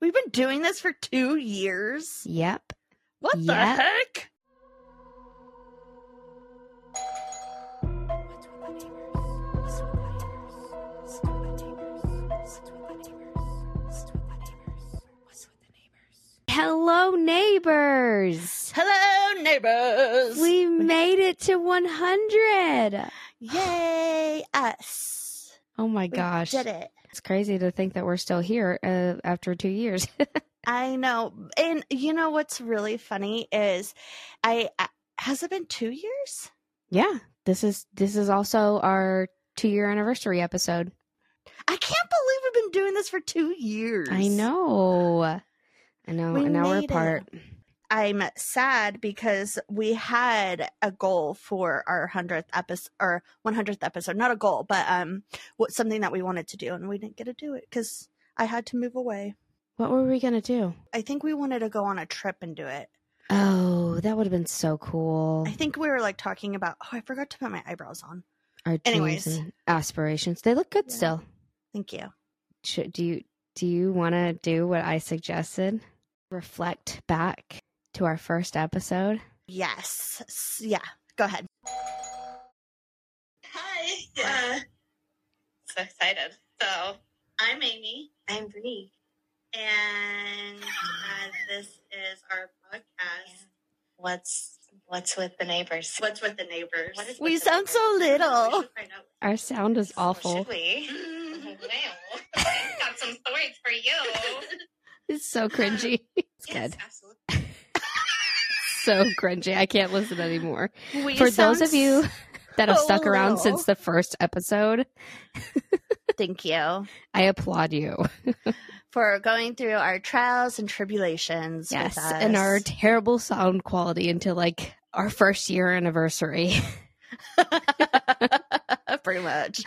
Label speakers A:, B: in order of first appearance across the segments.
A: We've been doing this for two years.
B: Yep.
A: What the
B: Yep.
A: heck?
B: Hello, neighbors.
A: Hello, neighbors.
B: We made it to 100.
A: Yay, us.
B: Oh my
A: We
B: gosh.
A: did it.
B: It's crazy to think that we're still here uh, after two years.
A: I know. And you know what's really funny is I has it been 2 years?
B: yeah. This is this is also our two year anniversary episode.
A: I can't believe we've been doing this for 2 years.
B: I know. I know.
A: We
B: and now we're
A: made it. I'm sad because we had a goal for our 100th episode or 100th episode, not a goal, but um what something that we wanted to do and we didn't get to do it cuz I had to move away.
B: What were we gonna do?
A: I think we wanted to go on a trip and do it.
B: Oh, that would have been so cool.
A: I think we were like talking about oh, I forgot to put my eyebrows on.
B: Our dreams
A: Anyways.
B: and aspirations. They look good
A: Yeah.
B: still.
A: Thank you.
B: Should, do you do you want to do what I suggested? Reflect back to our first episode.
A: Yes. Yeah. Go ahead.
C: Hi. Yeah. So excited. So I'm Amy.
D: I'm Bri.
C: And uh, this is our podcast.
D: What's what's with the neighbors?
C: What's with the neighbors?
D: What is
A: We
D: the
A: sound so
D: neighbors?
C: We
A: little.
C: should find out.
B: Our sound is
D: Well,
B: awful.
D: Should we?
C: Mm.
D: well, got some stories for you.
B: It's so cringy. It's
C: Yes,
B: good.
C: absolutely.
B: So cringy. I can't listen anymore.
A: We
B: For those of you that have
A: so
B: stuck around
A: little.
B: since the first episode,
A: Thank you
B: I applaud you.
A: for going through our trials and tribulations.
B: Yes,
A: with us.
B: and our terrible sound quality until like our first year anniversary.
A: pretty much.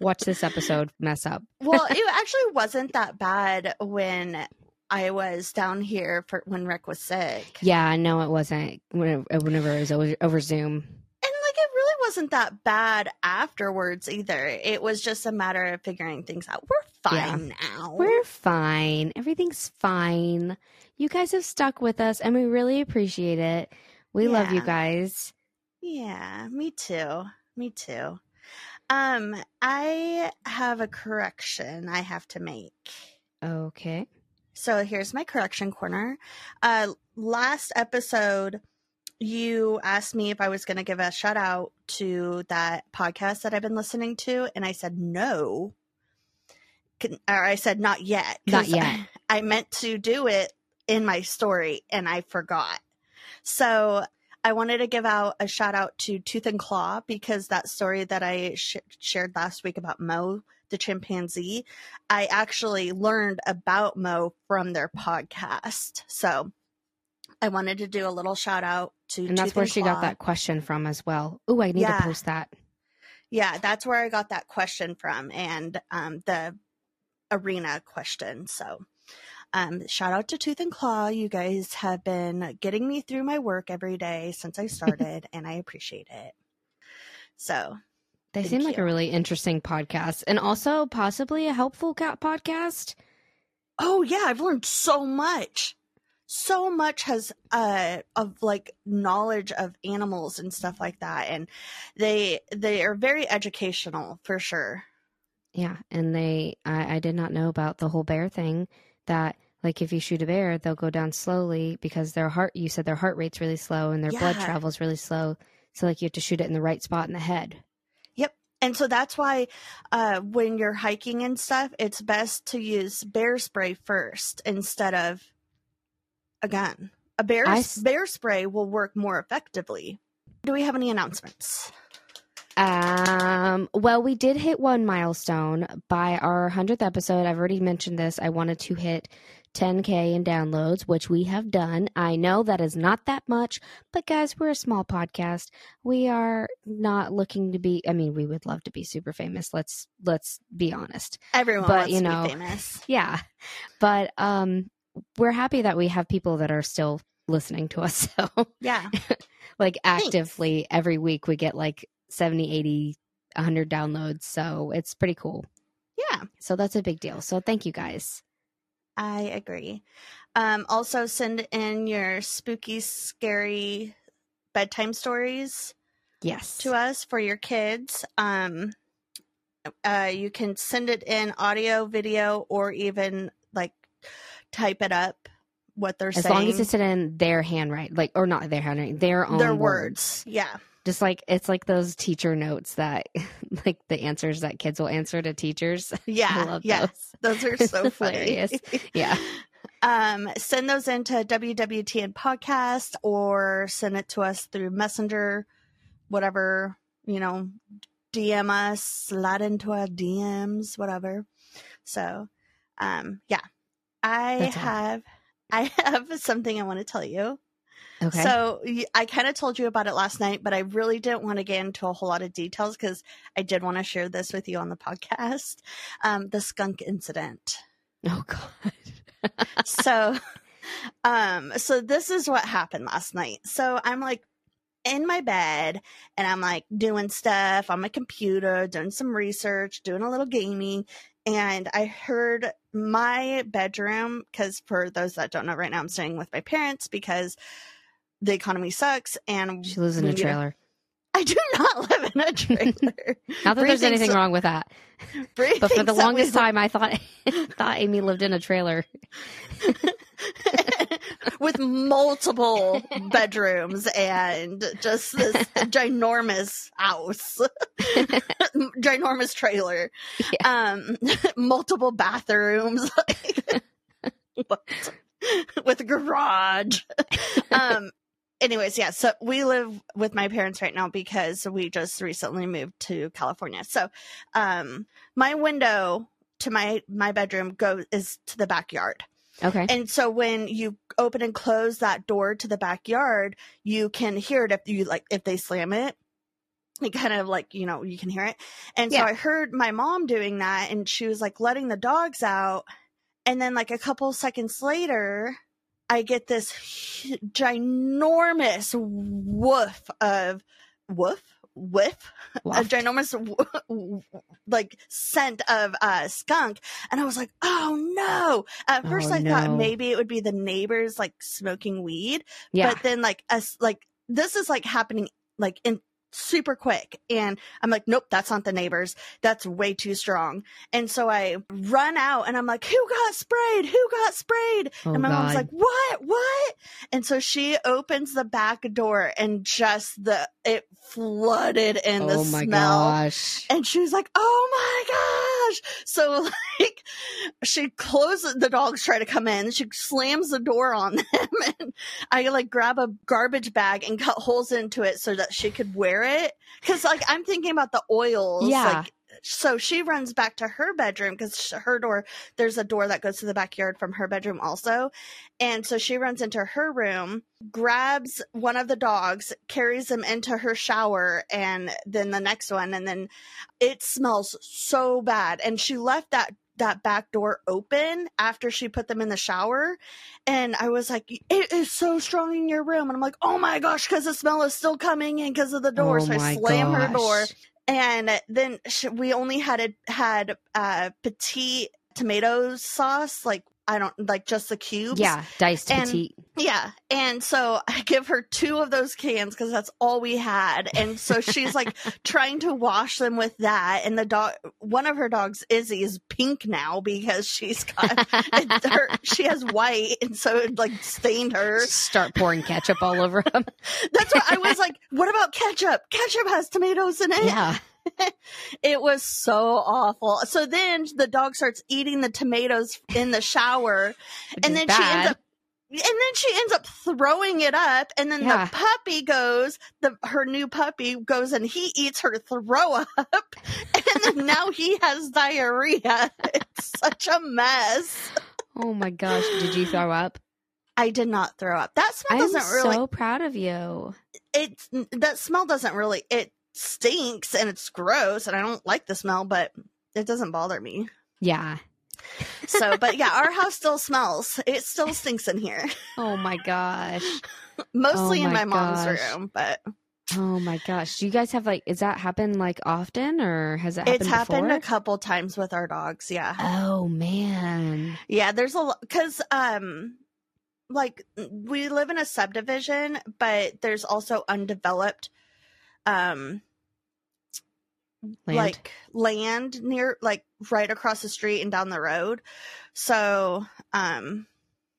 B: Watch this episode mess up.
A: Well, it actually wasn't that bad when I was down here for when Rick was sick.
B: Yeah, no, it wasn't. Whenever, whenever it was over, over Zoom.
A: And like it really wasn't that bad afterwards either. It was just a matter of figuring things out. We're
B: Yeah.
A: fine now.
B: We're fine. Everything's fine. You guys have stuck with us, and we really appreciate it. We love you guys.
A: Yeah, me too. Me too. Um, I have a correction I have to make.
B: Okay.
A: So here's my correction corner. Uh, last episode, you asked me if I was going to give a shout out to that podcast that I've been listening to, and I said no. Can, or I said not yet.
B: Not yet.
A: I meant to do it in my story, and I forgot. So I wanted to give out a shout out to Tooth and Claw because that story that I sh- shared last week about Mo, the chimpanzee, I actually learned about Mo from their podcast. So I wanted to do a little shout out to
B: And that's
A: Tooth
B: where she got that question from as well. Ooh, I need
A: Yeah.
B: to post that.
A: Yeah, that's where I got that question from and um, the arena question. So um, shout out to Tooth and Claw. You guys have been getting me through my work every day since I started, and I appreciate it. So
B: They
A: Thank
B: seem like a really interesting podcast and also possibly a helpful ca- podcast.
A: Oh yeah, I've learned so much. So much has uh of like knowledge of animals and stuff like that and they they are very educational for sure.
B: Yeah. And they, I, I did not know about the whole bear thing that, like, if you shoot a bear, they'll go down slowly because their heart, you said their heart rate's really slow and their blood travels really slow. So, like, you have to shoot it in the right spot in the head.
A: And so that's why uh when you're hiking and stuff, it's best to use bear spray first instead of a gun. A bear
B: I
A: bear spray will work more effectively. Do we have any announcements?
B: Um, well, we did hit one milestone by our 100th episode. I've already mentioned this. I wanted to hit 10K in downloads, which we have done. I know that is not that much, but guys, we're a small podcast. We are not looking to be, I mean, we would love to be super famous. Let's, let's be honest.
A: Everyone
B: But,
A: wants
B: you
A: to
B: know,
A: be famous.
B: Yeah. But, um, we're happy that we have people that are still listening to us. So,
A: Yeah.
B: like
A: Thanks.
B: actively every week we get like 70 80 100 downloads so it's pretty cool
A: Yeah.
B: so that's a big deal so thank you guys
A: I agree. Um, also, send in your spooky, scary bedtime stories
B: Yes.
A: to us for your kids. Um, uh, you can send it in audio, video, or even like type it up what they're
B: As
A: saying.
B: As long as it's in their handwriting, like or not their handwriting, their own
A: their
B: words.
A: words. Yeah.
B: Just like it's like those teacher notes that, like the answers that kids will answer to teachers. I
A: Yeah.
B: love
A: yeah.
B: those.
A: Those are so funny.
B: Hilarious. Yeah.
A: Um, send those into WWTN podcast or send it to us through Messenger, whatever, you know, DM us, slide into our DMs, whatever. So, um, yeah, I
B: That's all.
A: have, I have something I want to tell you.
B: Okay.
A: So I kind of told you about it last night, but I really didn't want to get into a whole lot of details because I did want to share this with you on the podcast. Um, the skunk incident
B: oh God.
A: so um so this is what happened last night so i'm like in my bed and i'm like doing stuff on my computer doing some research doing a little gaming and i heard my bedroom because for those that don't know right now i'm staying with my parents because the economy sucks and
B: She lives in a trailer.
A: i do not live in a trailer
B: Not that
A: Bri
B: there's anything
A: so-
B: wrong with that,
A: Bri
B: but for the longest time, I thought thought Amy lived in a trailer.
A: with multiple bedrooms and just this ginormous house, ginormous trailer, um, multiple bathrooms, with a garage. Um, anyways, yeah. So we live with my parents right now because we just recently moved to California. So, um, my window to my my bedroom goes is to the backyard.
B: Okay.
A: And so when you open and close that door to the backyard, you can hear it if you like if they slam it. It kind of like, you know, you can hear it. And so I heard my mom doing that and she was like letting the dogs out. And then like a couple seconds later, I get this ginormous woof of woof? Whiff? A ginormous like scent of uh skunk. And i was like oh no. At first
B: Oh,
A: i thought maybe it would be the neighbors like smoking weed.
B: Yeah.
A: but then like us like this is like happening like in super quick and i'm like nope that's not the neighbors that's way too strong and so i run out and i'm like who got sprayed who got sprayed
B: oh
A: and my
B: God.
A: mom's like, "What? What?" And so she opens the back door, and just the it flooded in the
B: oh my
A: smell.
B: gosh.
A: And she was like, "Oh my gosh!" So like, she closes. The dogs try to come in. She slams the door on them, and I like grab a garbage bag and cut holes into it so that she could wear it. Because like I'm thinking about the oils.
B: Yeah.
A: Like, so she runs back to her bedroom because her door there's a door that goes to the backyard from her bedroom also. And so she runs into her room grabs one of the dogs carries him into her shower and then the next one and then it smells so bad. And she left that that back door open after she put them in the shower. And i was like it is so strong in your room. And i'm like oh my gosh because the smell is still coming in because of the door.
B: Oh
A: so i slam her door and then we only had it had uh petite tomato sauce like i don't like just the cubes
B: Yeah, diced
A: And-
B: petite.
A: yeah and so i give her two of those cans because that's all we had and so she's like trying to wash them with that and the dog one of her dogs izzy is pink now because she's got her she has white and so it like stained her
B: Start pouring ketchup all over them.
A: that's what i was like what about ketchup ketchup has tomatoes in it
B: yeah.
A: it was so awful. So then the dog starts eating the tomatoes in the shower, and then she ends up. And then she ends up throwing it up, and then
B: Yeah.
A: the puppy goes. The her new puppy goes and he eats her throw up, and then now he has diarrhea. It's such a mess.
B: Oh my gosh. Did you throw up?
A: I did not throw up. That smell
B: I'm
A: doesn't really.
B: so proud of you.
A: It that smell doesn't really. It stinks and it's gross, and I don't like the smell, but it doesn't bother me.
B: Yeah.
A: So, but yeah, our house still smells. It still stinks in here.
B: Oh my gosh.
A: Mostly
B: Oh
A: in
B: my
A: my mom's room, but
B: Oh my gosh. Do you guys have like, is that happen like often or has it happened
A: it's happened
B: before?
A: a couple times with our dogs. Yeah.
B: oh man.
A: Yeah, there's a lot because um like we live in a subdivision, but there's also undeveloped um
B: Land.
A: like land near like right across the street and down the road. So um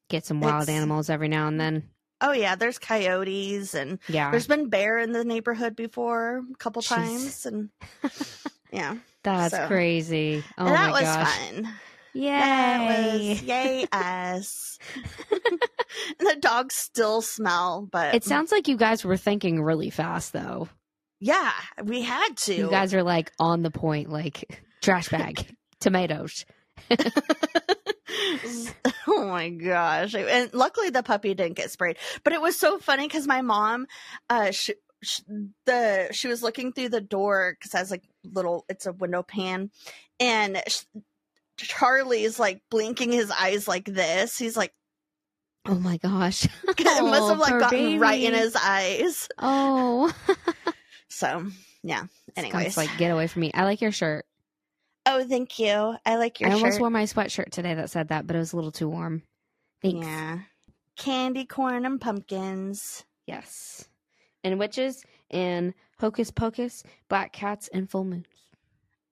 B: Get some wild animals every now and then.
A: oh yeah, there's coyotes and
B: Yeah.
A: there's been bear in the neighborhood before a couple
B: Jeez.
A: times and yeah.
B: That's
A: so-
B: crazy. Oh
A: and that
B: my
A: was
B: gosh.
A: fun.
B: Yay.
A: That was yay us. and the dogs still smell, but
B: It sounds like you guys were thinking really fast though.
A: Yeah, we had to.
B: You guys are like on the point, like trash bag, tomatoes.
A: oh my gosh! And luckily, the puppy didn't get sprayed. But it was so funny because my mom, uh, she, she, the she was looking through the door because I was like little. It's a window pan, and sh Charlie's like blinking his eyes like this. He's like,
B: Oh my gosh.
A: it must have like gotten right in his eyes.
B: Oh.
A: So yeah.
B: Anyways. Like, get away from me. I like your shirt.
A: oh, thank you. I like your shirt.
B: I almost wore my sweatshirt today that said that, but it was a little too warm. Thanks.
A: Yeah. Candy corn and pumpkins.
B: Yes. And witches and hocus pocus, black cats and full moons.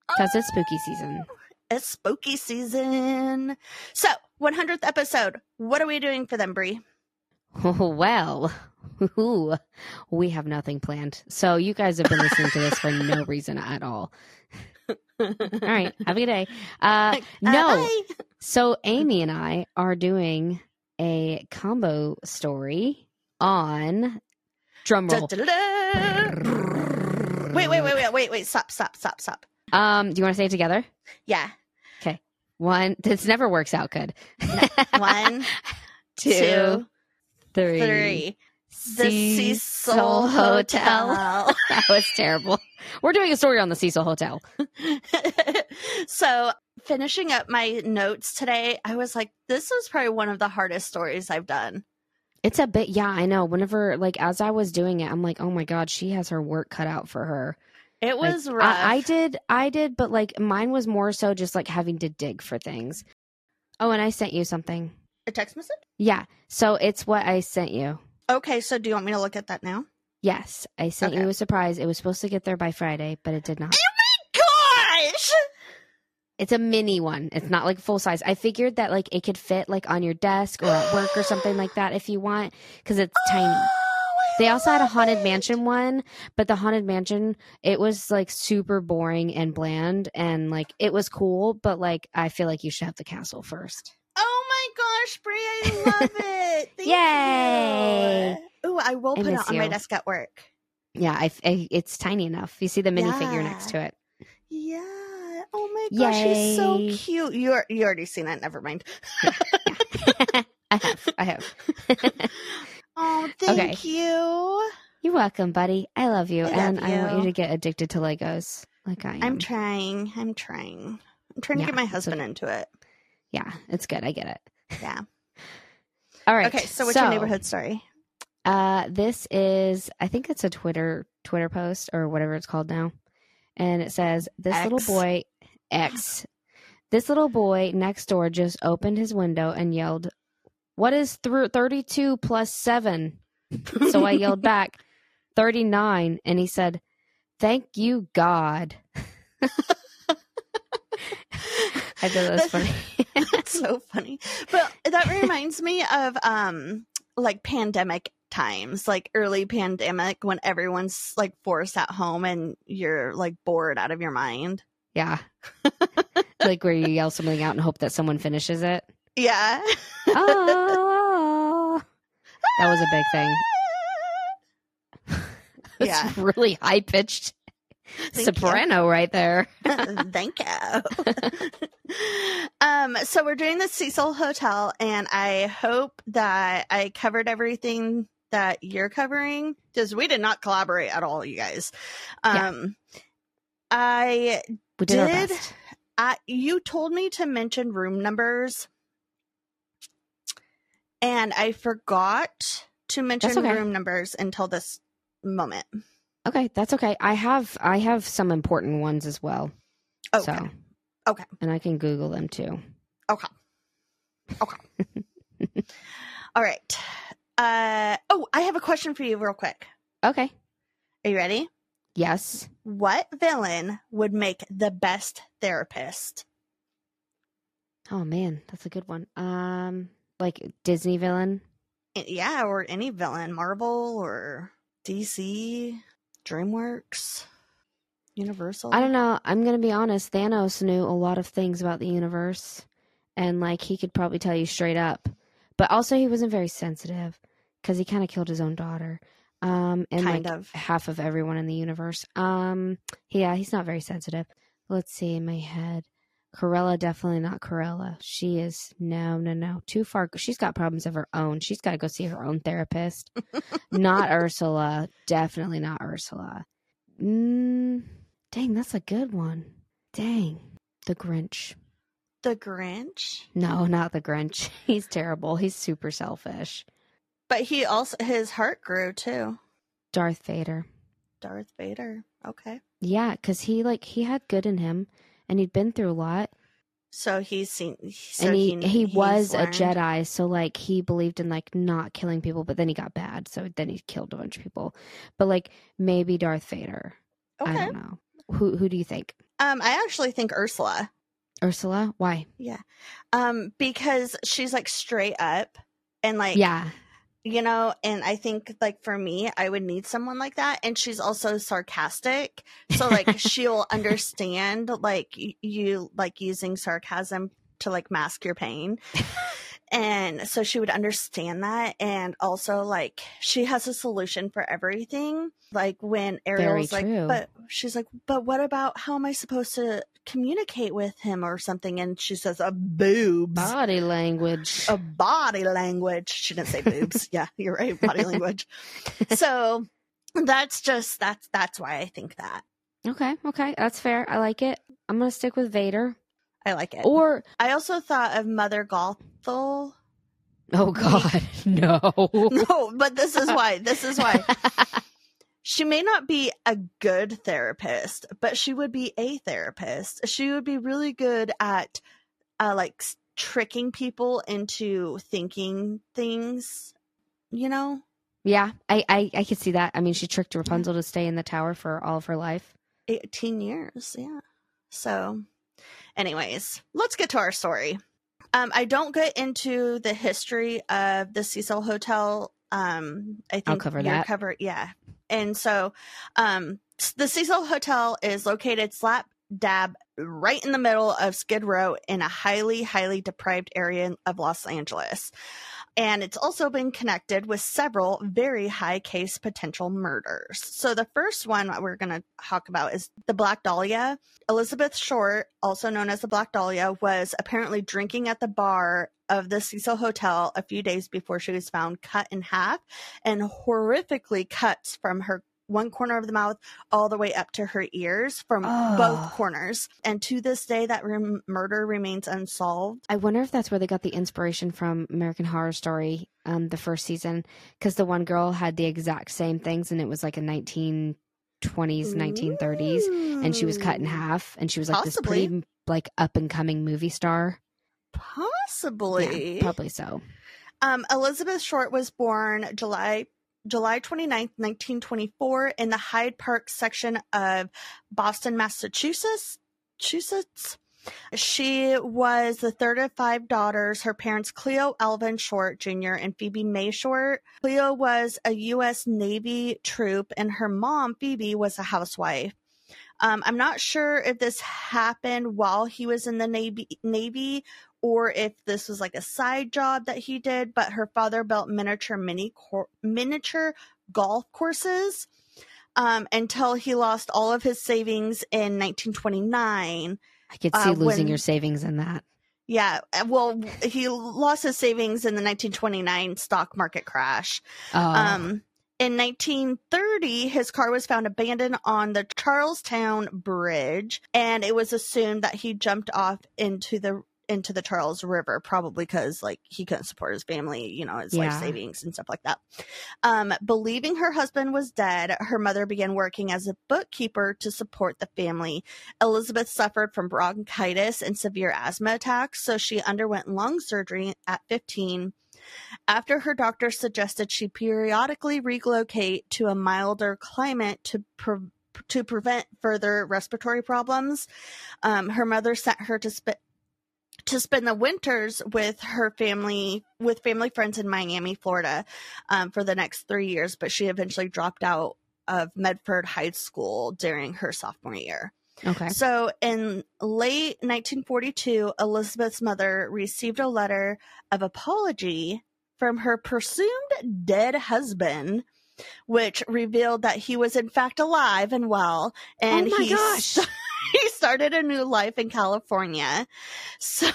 B: Because it's spooky season.
A: Oh, it's spooky season. So, 100th episode. What are we doing for them, Bri?
B: Oh, well, ooh, we have nothing planned. So you guys have been listening to this for no reason at all. All right. Have a good day. Uh, no.
A: Uh.
B: So Amy and I are doing a combo story on drumroll.
A: Wait, wait, wait, wait, wait, wait. Stop, stop, stop, stop.
B: Um, do you want to say it together?
A: Yeah. Okay.
B: One. This never works out good.
A: One,
B: two,
A: two,
B: three.
A: three. The
B: Cecil
A: Cecil Hotel.
B: that was terrible. We're doing a story on the Cecil Hotel.
A: so, finishing up my notes today, I was like, this was probably one of the hardest stories I've done.
B: It's a bit, yeah, I know. Whenever, like, as I was doing it, I'm like, oh my god, she has her work cut out for her.
A: It
B: Like,
A: was rough.
B: I, I did, I did, but like, mine was more so just like having to dig for things. Oh, and I sent you something.
A: a text message?
B: Yeah, so it's what I sent you.
A: Okay, so do you want me to look at that now?
B: Yes, I sent
A: Okay.
B: you a surprise. It was supposed to get there by Friday, but it did not.
A: Oh my gosh!
B: It's a mini one. It's not like full size. I figured that like it could fit like on your desk or at work or something like that if you want, because it's tiny.
A: Oh, I
B: They also had a haunted
A: it.
B: mansion one, but the haunted mansion it was like super boring and bland and like it was cool, but like I feel like you should have the castle first.
A: Oh my gosh, Bri, I love it. Thank
B: Yay.
A: you. Ooh, I will
B: I
A: put it on my desk at work.
B: Yeah, I, I it's tiny enough. You see the minifigure next to it.
A: Yeah. Oh my gosh, she's so cute. You are, you already seen it. Never mind.
B: I have, I have.
A: Oh, thank
B: Okay.
A: you.
B: You're welcome, buddy. I love you,
A: I love
B: and I want you
A: you.
B: to get addicted to Legos like I am.
A: I'm trying. I'm trying. I'm trying
B: Yeah,
A: to get my husband into it.
B: yeah, it's good. I get it.
A: Yeah.
B: All right.
A: Okay, so what's your neighborhood story?
B: Uh, this is I think it's a Twitter Twitter post or whatever it's called now, and it says this little boy X. This little boy next door just opened his window and yelled, "What is through thirty-two plus seven?" So I yelled back, 39, and he said, "Thank you, God." I thought that was funny.
A: That's so funny. But that reminds me of um like pandemic times, like early pandemic when everyone's like forced at home and you're like bored out of your mind.
B: yeah, like where you yell something out and hope that someone finishes it.
A: Yeah.
B: oh, that was a big thing. It's
A: Yeah.
B: really high pitched
A: Thank you.
B: soprano right there.
A: Thank you. um, so we're doing the Cecil Hotel, and I hope that I covered everything that you're covering because we did not collaborate at all, you guys.
B: Yeah.
A: Um, I
B: We did,
A: Did- I you told me to mention room numbers, and I forgot to mention
B: okay.
A: room numbers until this moment.
B: Okay, that's okay. I have I have some important ones as well.
A: Okay.
B: So,
A: Okay.
B: And I can Google them too.
A: Okay. Okay. All right. Uh oh, I have a question for you real quick.
B: Okay.
A: Are you ready?
B: Yes.
A: What villain would make the best therapist?
B: Oh man, that's a good one. Um, like Disney villain.
A: Yeah, or any villain, Marvel or DC, DreamWorks, Universal.
B: I don't know. I'm gonna be honest. Thanos knew a lot of things about the universe, and like he could probably tell you straight up. But also, he wasn't very sensitive because he kind of killed his own daughter. Um, and
A: kind
B: like
A: of.
B: half of everyone in the universe. Um, yeah, he's not very sensitive. Let's see in my head. Cruella, definitely not Cruella. She is no, no, no, too far. She's got problems of her own. She's got to go see her own therapist. not Ursula. Definitely not Ursula. Mm, dang, that's a good one. Dang, the Grinch.
A: The Grinch.
B: No, not the Grinch. He's terrible. He's super selfish.
A: But he also his heart grew too.
B: Darth Vader.
A: Darth Vader. Okay.
B: Yeah, because he like he had good in him, and he'd been through a lot.
A: So he's seen so
B: and he he,
A: he's
B: was a. Jedi, so like he believed in like not killing people, but then he got bad, so then he killed a bunch of people. But like maybe Darth Vader. I
A: Okay.
B: don't know. Who who do you think?
A: Um I actually think Ursula.
B: Ursula? Why?
A: Yeah, um because she's like straight up and like
B: yeah.
A: You know and i think like for me i would need someone like that and she's also sarcastic so like she'll understand like you like using sarcasm to like mask your pain and so she would understand that and also like she has a solution for everything like when ariel's like but she's like but what about how am i supposed to communicate with him or something and she says a boobs
B: Body language.
A: a body language. She didn't say boobs. yeah, you're right. Body language. So that's just that's that's why I think that
B: Okay, okay, that's fair. I like it. I'm gonna stick with Vader.
A: I like it.
B: Or
A: I also thought of Mother Gothel.
B: oh god, no.
A: No, but this is why. This is why she may not be a good therapist, but she would be a therapist. She would be really good at uh, like tricking people into thinking things. You know,
B: yeah, I, I I could see that. I mean, she tricked Rapunzel to stay in the tower for all of her life.
A: 18 years yeah so anyways let's get to our story. Um i don't get into the history of the cecil hotel. Um i think
B: I'll cover that.
A: cover yeah. And so um the cecil hotel is located slap dab right in the middle of skid row in a highly highly deprived area of los angeles and it's also been connected with several very high case potential murders. So the first one we're going to talk about is the Black Dahlia. Elizabeth Short, also known as the Black Dahlia, was apparently drinking at the bar of the Cecil Hotel a few days before she was found cut in half and horrifically cuts from her one corner of the mouth all the way up to her ears from both corners. And to this day, that rem- murder remains unsolved.
B: I wonder if that's where they got the inspiration from American Horror Story, um, the first season, because the one girl had the exact same things, and it was like a 1920s, 1930s, and she was cut in half, and she was like
A: Possibly.
B: this pretty like up and coming movie star.
A: Possibly.
B: Yeah, probably so.
A: Um, Elizabeth Short was born July July 29th, 1924 in the Hyde Park section of Boston, Massachusetts. Massachusetts. She was the third of five daughters. Her parents, Cleo Elvin Short Jr. and Phoebe May Short. Cleo was a U.S. Navy troop, and her mom, Phoebe, was a housewife. Um, I'm not sure if this happened while he was in the Navy, Navy or if this was like a side job that he did, but her father built miniature mini cor- miniature golf courses um, until he lost all of his savings in 1929.
B: I could see
A: Uh,
B: losing
A: when-
B: your savings in that.
A: Yeah, uh, well, he lost his savings in the 1929 stock market crash.
B: Oh,
A: Um, in 1930, his car was found abandoned on the Charlestown Bridge, and it was assumed that he jumped off into the into the Charles River, probably because like he couldn't support his family, you know, his
B: Yeah.
A: life savings and stuff like that. Um, believing her husband was dead, her mother began working as a bookkeeper to support the family. Elizabeth suffered from bronchitis and severe asthma attacks, so she underwent lung surgery at 15. After her doctor suggested she periodically relocate to a milder climate to pre- to prevent further respiratory problems, um, her mother sent her to spend to spend the winters with her family with family friends in Miami, Florida, um, for the next three years. But she eventually dropped out of Medford High School during her sophomore year.
B: Okay.
A: So in late 1942, Elizabeth's mother received a letter of apology from her presumed dead husband, which revealed that he was in fact alive and well, and
B: oh my
A: he
B: gosh.
A: started a new life in California. So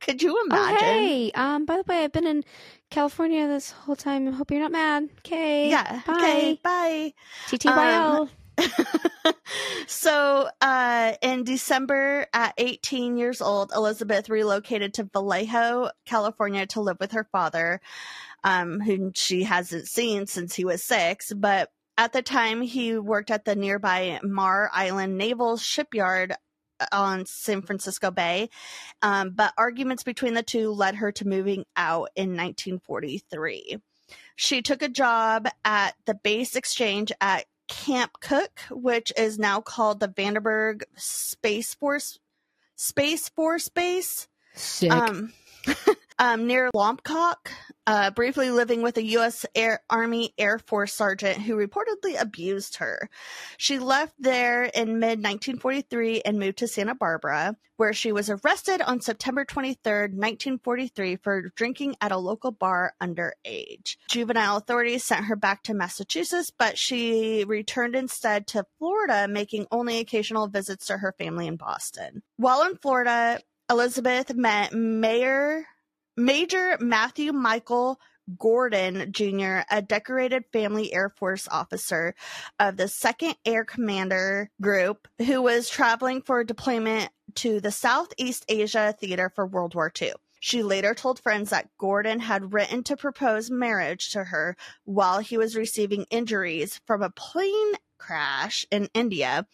A: could you imagine?
B: Oh, hey. Um, by the way, I've been in California this whole time. I hope you're not mad. Okay.
A: Yeah.
B: Bye.
A: Okay. Bye.
B: TTYL.
A: so uh, in December, at 18 years old, Elizabeth relocated to Vallejo, California to live with her father, um, whom she hasn't seen since he was six. But at the time, he worked at the nearby Mare Island Naval Shipyard on San Francisco Bay. Um, but arguments between the two led her to moving out in 1943. She took a job at the base exchange at Camp Cooke, which is now called the Vandenberg Space Force Space Force Base,
B: Sick.
A: um, um, near Lompoc. Uh, briefly living with a U.S. Air Army Air Force sergeant who reportedly abused her. She left there in mid 1943 and moved to Santa Barbara, where she was arrested on September 23rd, 1943, for drinking at a local bar underage. Juvenile authorities sent her back to Massachusetts, but she returned instead to Florida, making only occasional visits to her family in Boston. While in Florida, Elizabeth met Mayor Major Matthew Michael Gordon Jr., a decorated family Air Force officer of the 2nd Air Commando Group, who was traveling for deployment to the Southeast Asia Theater for World War II. She later told friends that Gordon had written to propose marriage to her while he was receiving injuries from a plane crash in India.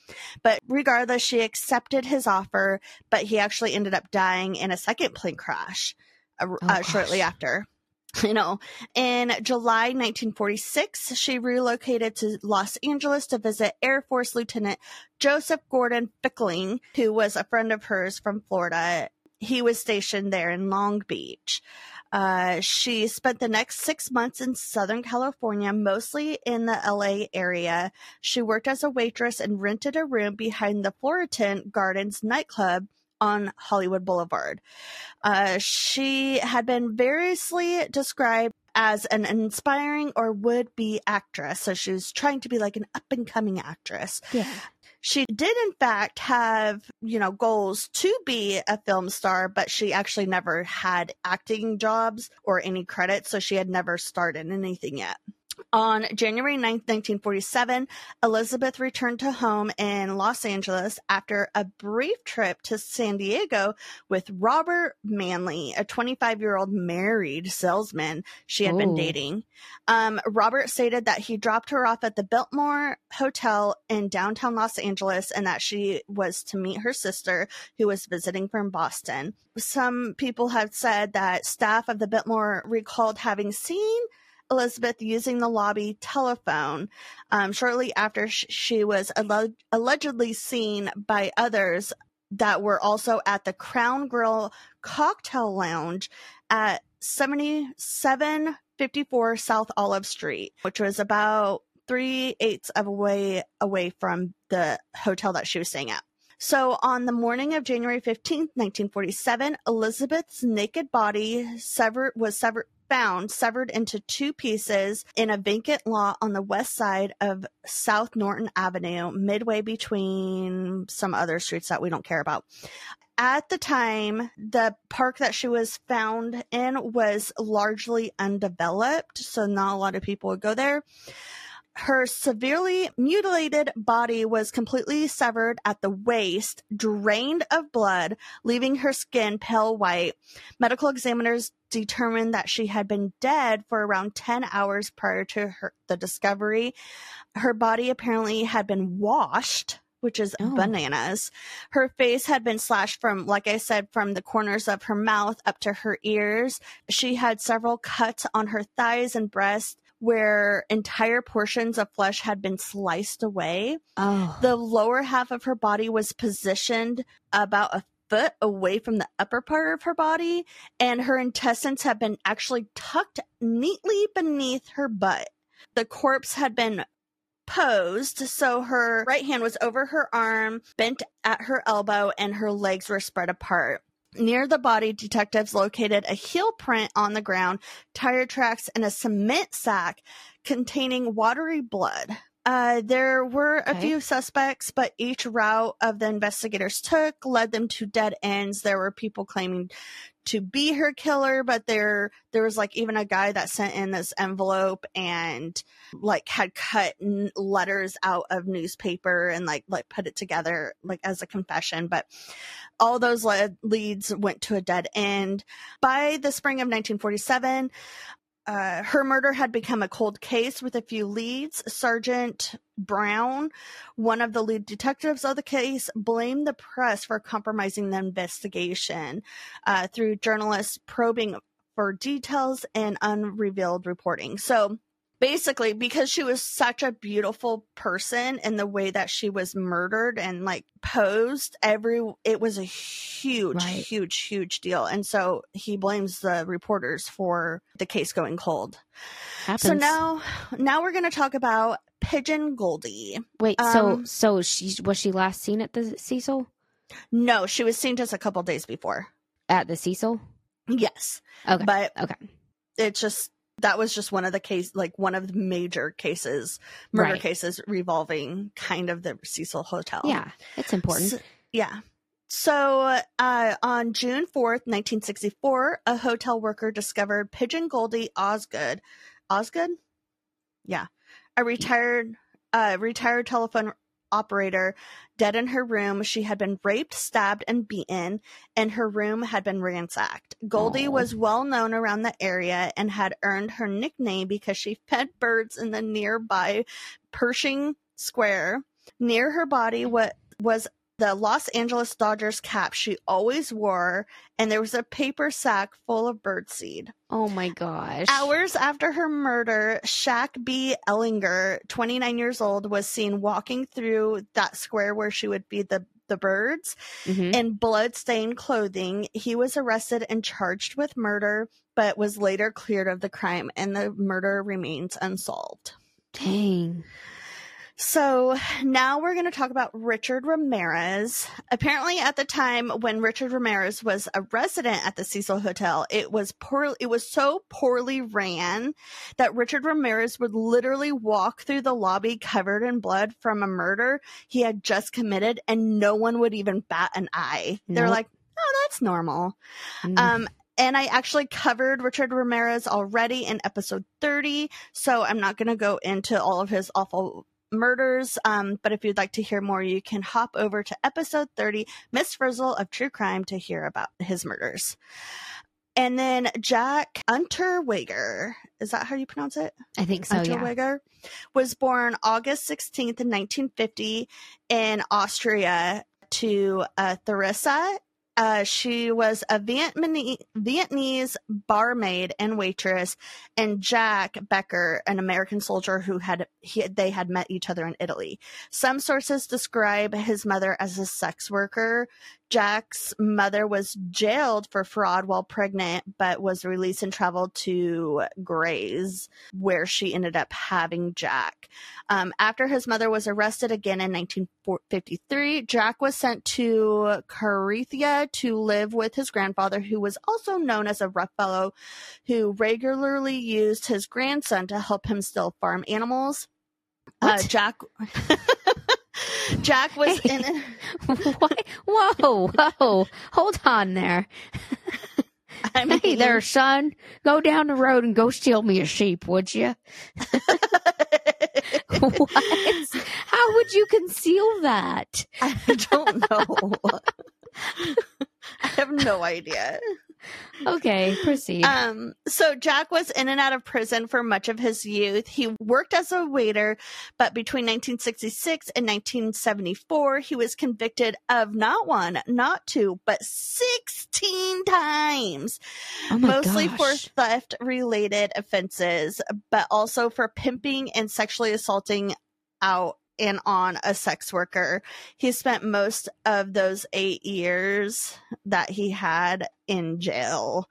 A: But regardless, she accepted his offer, but he actually ended up dying in a second plane crash uh,
B: Oh,
A: uh, shortly after. You know, in July 1946, she relocated to Los Angeles to visit Air Force Lieutenant Joseph Gordon Fickling, who was a friend of hers from Florida. He was stationed there in Long Beach. Uh, she spent the next six months in Southern California, mostly in the LA area. She worked as a waitress and rented a room behind the Florentine Gardens nightclub on Hollywood Boulevard. Uh, she had been variously described as an inspiring or would be actress. So she was trying to be like an up and coming actress.
B: yeah.
A: She did, in fact, have, you know, goals to be a film star, but she actually never had acting jobs or any credits. So she had never started anything yet. On January 9th, 1947, Elizabeth returned to home in Los Angeles after a brief trip to San Diego with Robert Manley, a 25 year old married salesman she had been dating. Um, Robert stated that he dropped her off at the Biltmore Hotel in downtown Los Angeles and that she was to meet her sister who was visiting from Boston. Some people have said that staff of the Biltmore recalled having seen Elizabeth using the lobby telephone um, shortly after sh- she was alle- allegedly seen by others that were also at the Crown Grill Cocktail Lounge at 7754 South Olive Street, which was about three eighths of a way away from the hotel that she was staying at. So on the morning of January 15th, 1947, Elizabeth's naked body severed was severed found severed into two pieces in a vacant lot on the west side of South Norton Avenue, midway between some other streets that we don't care about. At the time, the park that she was found in was largely undeveloped, so not a lot of people would go there. Her severely mutilated body was completely severed at the waist, drained of blood, leaving her skin pale white. Medical examiners determined that she had been dead for around 10 hours prior to her, the discovery. Her body apparently had been washed which is
B: Oh.
A: bananas. Her face had been slashed from, like I said, from the corners of her mouth up to her ears. She had several cuts on her thighs and breast where entire portions of flesh had been sliced away.
B: Oh.
A: The lower half of her body was positioned about a foot away from the upper part of her body, and her intestines had been actually tucked neatly beneath her butt. The corpse had been posed, so her right hand was over her arm, bent at her elbow, and her legs were spread apart. Near the body, detectives located a heel print on the ground, tire tracks, and a cement sack containing watery blood. Uh, there were a
B: Okay.
A: few suspects, but each route of the investigators took led them to dead ends. There were people claiming to be her killer, but there there was like even a guy that sent in this envelope and like had cut n- letters out of newspaper and like like put it together like as a confession. But all those led, leads went to a dead end. By the spring of 1947, uh, her murder had become a cold case with a few leads. Sergeant Brown, one of the lead detectives of the case, blamed the press for compromising the investigation uh, through journalists probing for details and unrevealed reporting. So basically, because she was such a beautiful person and the way that she was murdered and like posed, every it was a huge,
B: Right.
A: huge, huge deal. And so he blames the reporters for the case going cold.
B: Happens.
A: So now, now we're going to talk about Pigeon Goldie.
B: Wait, so
A: um,
B: so she was she last seen at the Cecil?
A: No, she was seen just a couple days before.
B: At the Cecil?
A: Yes,
B: Okay.
A: but
B: okay.
A: it's just that was just one of the case, like one of the major cases, murder
B: Right.
A: cases revolving kind of the Cecil Hotel.
B: Yeah, it's important.
A: So- yeah. So uh, on June 4th, 1964, a hotel worker discovered Pigeon Goldie Osgood. Osgood? Yeah. A retired uh, retired telephone operator dead in her room. She had been raped, stabbed, and beaten, and her room had been ransacked. Goldie
B: Aw.
A: was well known around the area and had earned her nickname because she fed birds in the nearby Pershing Square. Near her body what was the Los Angeles Dodgers cap she always wore, and there was a paper sack full of birdseed.
B: oh my gosh.
A: Hours after her murder, Jacques B. Ehlinger, 29 years old, was seen walking through that square where she would feed the, the birds
B: Mhm.
A: in blood-stained clothing. He was arrested and charged with murder, but was later cleared of the crime, and the murder remains unsolved.
B: Dang.
A: So now we're going to talk about Richard Ramirez. Apparently, at the time when Richard Ramirez was a resident at the Cecil Hotel, it was poor. It was so poorly ran that Richard Ramirez would literally walk through the lobby covered in blood from a murder he had just committed, and no one would even bat an eye. They're like, "Oh, that's normal."
B: Mm.
A: Um, and I actually covered Richard Ramirez already in episode 30, so I'm not going to go into all of his awful murders. Um, but if you'd like to hear more, you can hop over to episode 30, Miss Frizzle of True Crime, to hear about his murders. And then Jack Unterweger, is that how you pronounce it?
B: I think so. Yeah.
A: Unterweger was born August 16th in 1950 in Austria to uh, Theresa. Uh, she was a Vietnamese, barmaid and waitress, and Jack Becker, an American soldier who had he, they had met each other in Italy. Some sources describe his mother as a sex worker. Jack's mother was jailed for fraud while pregnant, but was released and traveled to Graz, where she ended up having Jack. Um, after his mother was arrested again in 1953, Jack was sent to Carinthia to live with his grandfather, who was also known as a rough fellow who regularly used his grandson to help him steal farm animals. Uh, Jack. Jack was in.
B: what? Whoa, whoa. Hold on there.
A: I mean,
B: Hey there, son. Go down the road and go steal me a sheep, would you? what? How would you conceal that?
A: I don't know. I have no idea.
B: Okay, proceed.
A: Um, so Jack was in and out of prison for much of his youth. He worked as a waiter, but between 1966 and 1974, he was convicted of not one, not two, but 16 times,
B: oh
A: mostly
B: gosh.
A: for theft related offenses, but also for pimping and sexually assaulting out and on a sex worker. He spent most of those eight years that he had in jail.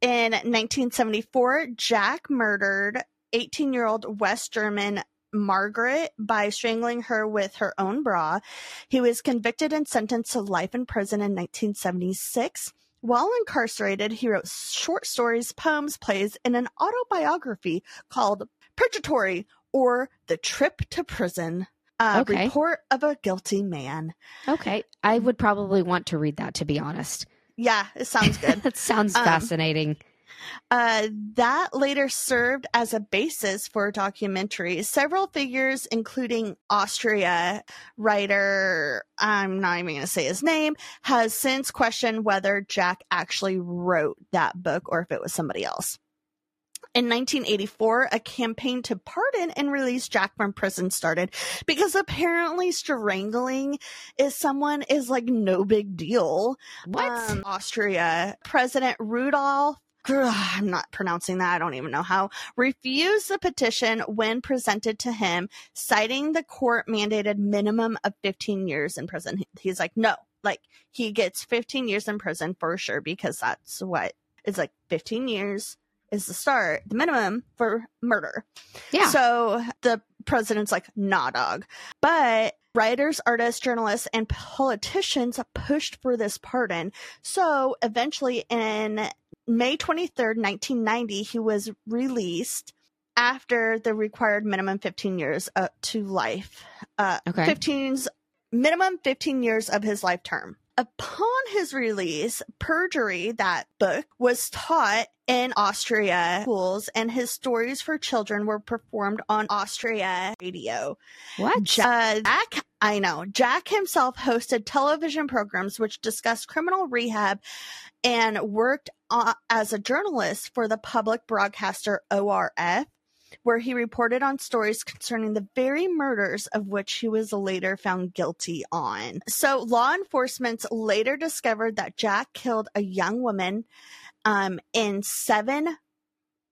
A: In 1974, Jack murdered 18 year old West German Margaret by strangling her with her own bra. He was convicted and sentenced to life in prison in 1976. While incarcerated, he wrote short stories, poems, plays, and an autobiography called Purgatory or The Trip to Prison. A
B: Okay.
A: report of a guilty man.
B: Okay, I would probably want to read that to be honest.
A: Yeah, it sounds good.
B: that sounds
A: Um,
B: fascinating.
A: Uh, that later served as a basis for a documentary. Several figures, including Austria writer, I'm not even going to say his name, has since questioned whether Jack actually wrote that book or if it was somebody else. In 1984, a campaign to pardon and release Jack from prison started because apparently strangling is someone is like no big deal.
B: What?
A: Um, Austria President Rudolf I'm not pronouncing that. I don't even know how. Refused the petition when presented to him, citing the court mandated minimum of 15 years in prison. He's like, no, like he gets 15 years in prison for sure because that's what it's like 15 years is the start, the minimum for murder.
B: yeah.
A: So the president's like, nah, dog. But writers, artists, journalists, and politicians pushed for this pardon. So eventually, in May 23rd, 1990, he was released after the required minimum 15 years uh, to life. Uh,
B: Okay.
A: 15's minimum 15 years of his life term. Upon his release, Perjury, that book, was taught in Austria schools, and his stories for children were performed on Austria radio.
B: what?
A: Uh, Jack, I know. Jack himself hosted television programs which discussed criminal rehab and worked uh, as a journalist for the public broadcaster ORF, where he reported on stories concerning the very murders of which he was later found guilty on. So, law enforcement later discovered that Jack killed a young woman um, in seven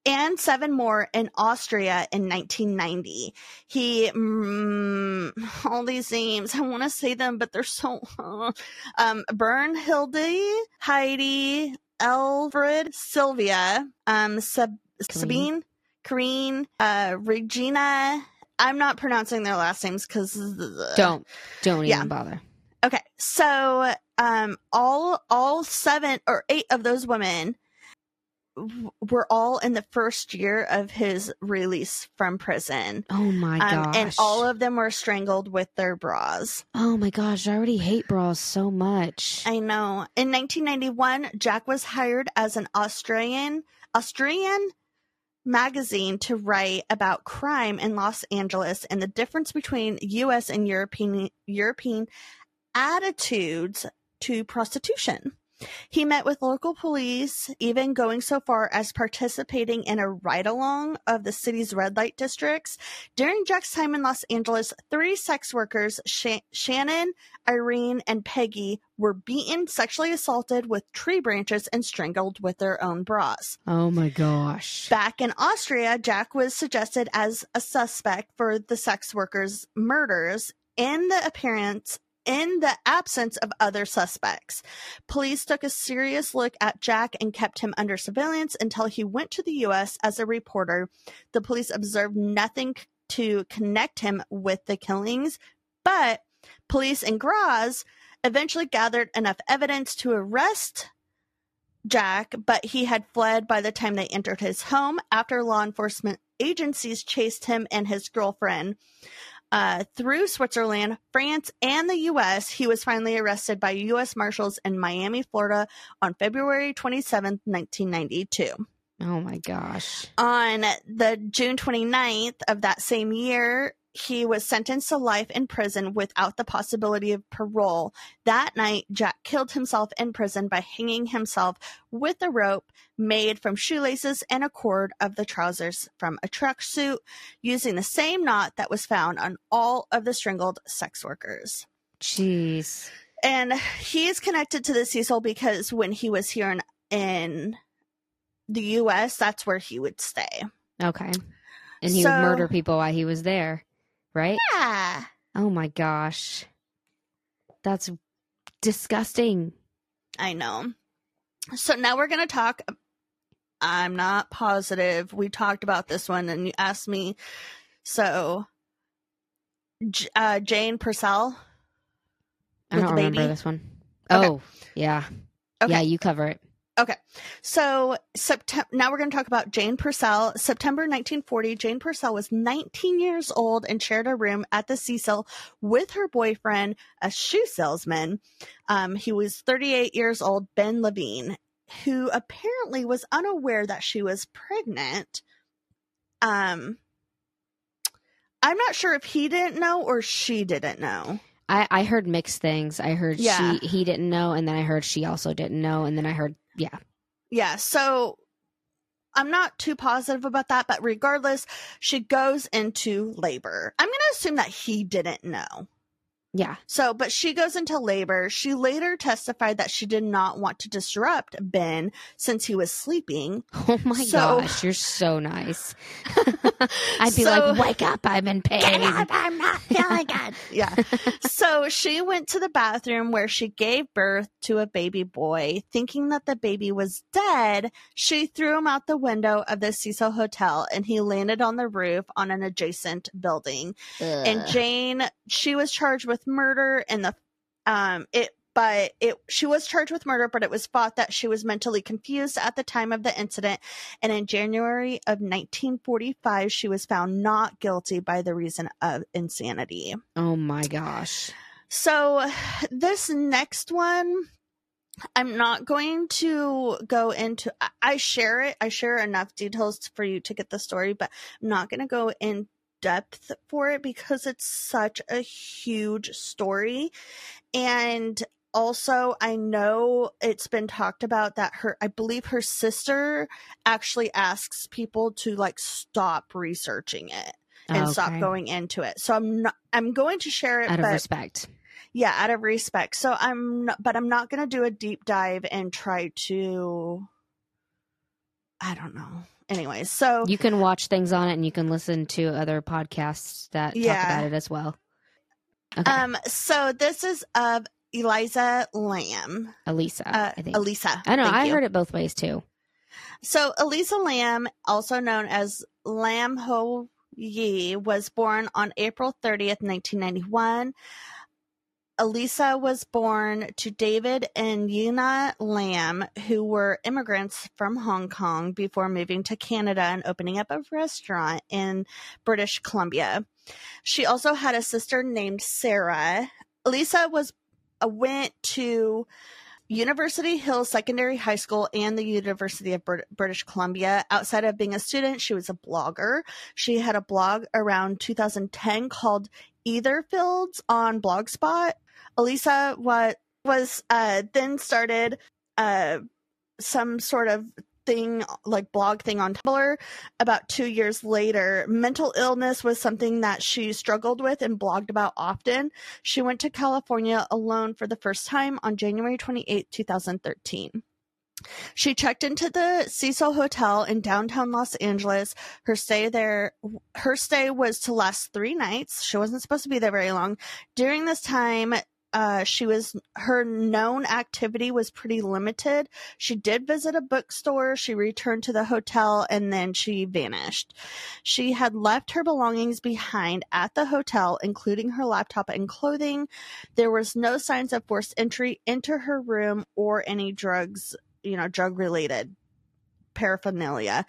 A: and seven more in Austria in 1990. He, mm, all these names, I want to say them, but they're so, um, Bernhilde, Heidi, Elfred, Sylvia, um, Sab- Sabine, Karine, uh, Regina. I'm not pronouncing their last names because
B: don't don't
A: yeah.
B: even bother.
A: Okay, so um, all all seven or eight of those women were all in the first year of his release from prison,
B: Oh my
A: um,
B: gosh.
A: and all of them were strangled with their bras.
B: Oh my gosh, I already hate bras so much.
A: I know. In 1991, Jack was hired as an Australian Austrian magazine to write about crime in Los Angeles and the difference between U.S. and European European attitudes to prostitution. He met with local police, even going so far as participating in a ride along of the city's red light districts. During Jack's time in Los Angeles, three sex workers, Sha- Shannon, Irene, and Peggy, were beaten, sexually assaulted with tree branches, and strangled with their own bras.
B: oh my gosh.
A: Back in Austria, Jack was suggested as a suspect for the sex workers' murders in the appearance in the absence of other suspects. Police took a serious look at Jack and kept him under surveillance until he went to the US as a reporter. The police observed nothing to connect him with the killings, but police in Graz eventually gathered enough evidence to arrest Jack, but he had fled by the time they entered his home after law enforcement agencies chased him and his girlfriend. Uh, through Switzerland, France, and the U.S., he was finally arrested by U.S. Marshals in Miami, Florida on February 27, 1992.
B: Oh my gosh.
A: On the June 29th of that same year, he was sentenced to life in prison without the possibility of parole. That night, Jack killed himself in prison by hanging himself with a rope made from shoelaces and a cord of the trousers from a tracksuit, using the same knot that was found on all of the strangled sex workers.
B: Jeez.
A: And he is connected to the Cecil because when he was here in, in the U.S., that's where he would stay.
B: Okay. And he
A: So-
B: would murder people while he was there, right?
A: Yeah.
B: Oh my gosh. That's disgusting.
A: I know. So now we're going to talk. I'm not positive. We talked about this one and you asked me. So, uh, Jane Purcell.
B: I don't
A: the
B: remember this one.
A: Okay.
B: Oh, yeah.
A: Okay.
B: Yeah, you cover it.
A: So, September. Now we're going to talk about Jane Purcell. September 1940. Jane Purcell was 19 years old and shared a room at the Cecil with her boyfriend, a shoe salesman. Um, he was 38 years old, Ben Levine, who apparently was unaware that she was pregnant. Um, I'm not sure if he didn't know or she didn't know.
B: I, I heard mixed things. I heard
A: Yeah.
B: she he didn't know, and then I heard she also didn't know, and then I heard yeah.
A: Yeah, so I'm not too positive about that, but regardless, she goes into labor. I'm going to assume that he didn't know.
B: Yeah.
A: So, but she goes into labor. She later testified that she did not want to disrupt Ben since he was sleeping.
B: Oh my
A: So-
B: gosh, you're so nice. I'd be
A: So-
B: like, wake up, I'm in pain.
A: Get up, I'm not feeling good. yeah. So she went to the bathroom where she gave birth to a baby boy. Thinking that the baby was dead, she threw him out the window of the Cecil Hotel and he landed on the roof on an adjacent building. And Jane, she was charged with murder and the um it but it she was charged with murder but it was thought that she was mentally confused at the time of the incident and in January of 1945 she was found not guilty by the reason of insanity.
B: oh my gosh.
A: So this next one I'm not going to go into I- I share it I share enough details for you to get the story but I'm not going to go in depth for it because it's such a huge story and also I know it's been talked about that her I believe her sister actually asks people to like stop researching it and stop going into it. So I'm not I'm going to share it
B: out of
A: but
B: respect.
A: yeah, out of respect. So I'm not, but I'm not going to do a deep dive and try to I don't know. Anyways, so
B: You can watch things on it, and you can listen to other podcasts that
A: Yeah.
B: talk about it as well. Okay,
A: um so this is of Eliza Lam.
B: Elisa,
A: Uh,
B: I think.
A: Elisa.
B: I know. I
A: you.
B: heard it both ways too.
A: So Elisa Lam, also known as Lam Ho Yi, was born on April 30th, 1991. Elisa was born to David and Yuna Lam, who were immigrants from Hong Kong before moving to Canada and opening up a restaurant in British Columbia. She also had a sister named Sarah. Elisa was uh, went to University Hill Secondary High School and the University of Brit- British Columbia. Outside of being a student, she was a blogger. She had a blog around 2010 called Ether Fields on Blogspot. Elisa what was uh, then started uh, some sort of thing like blog thing on Tumblr about 2 years later. Mental illness was something that she struggled with and blogged about often. She went to California alone for the first time on January 28, 2013. She checked into the Cecil Hotel in downtown Los Angeles. Her stay there, her stay was to last three nights. She wasn't supposed to be there very long. During this time, uh, she was her known activity was pretty limited. She did visit a bookstore. She returned to the hotel and then she vanished. She had left her belongings behind at the hotel, including her laptop and clothing. There was no signs of forced entry into her room or any drugs, you know, drug related. paraphernalia.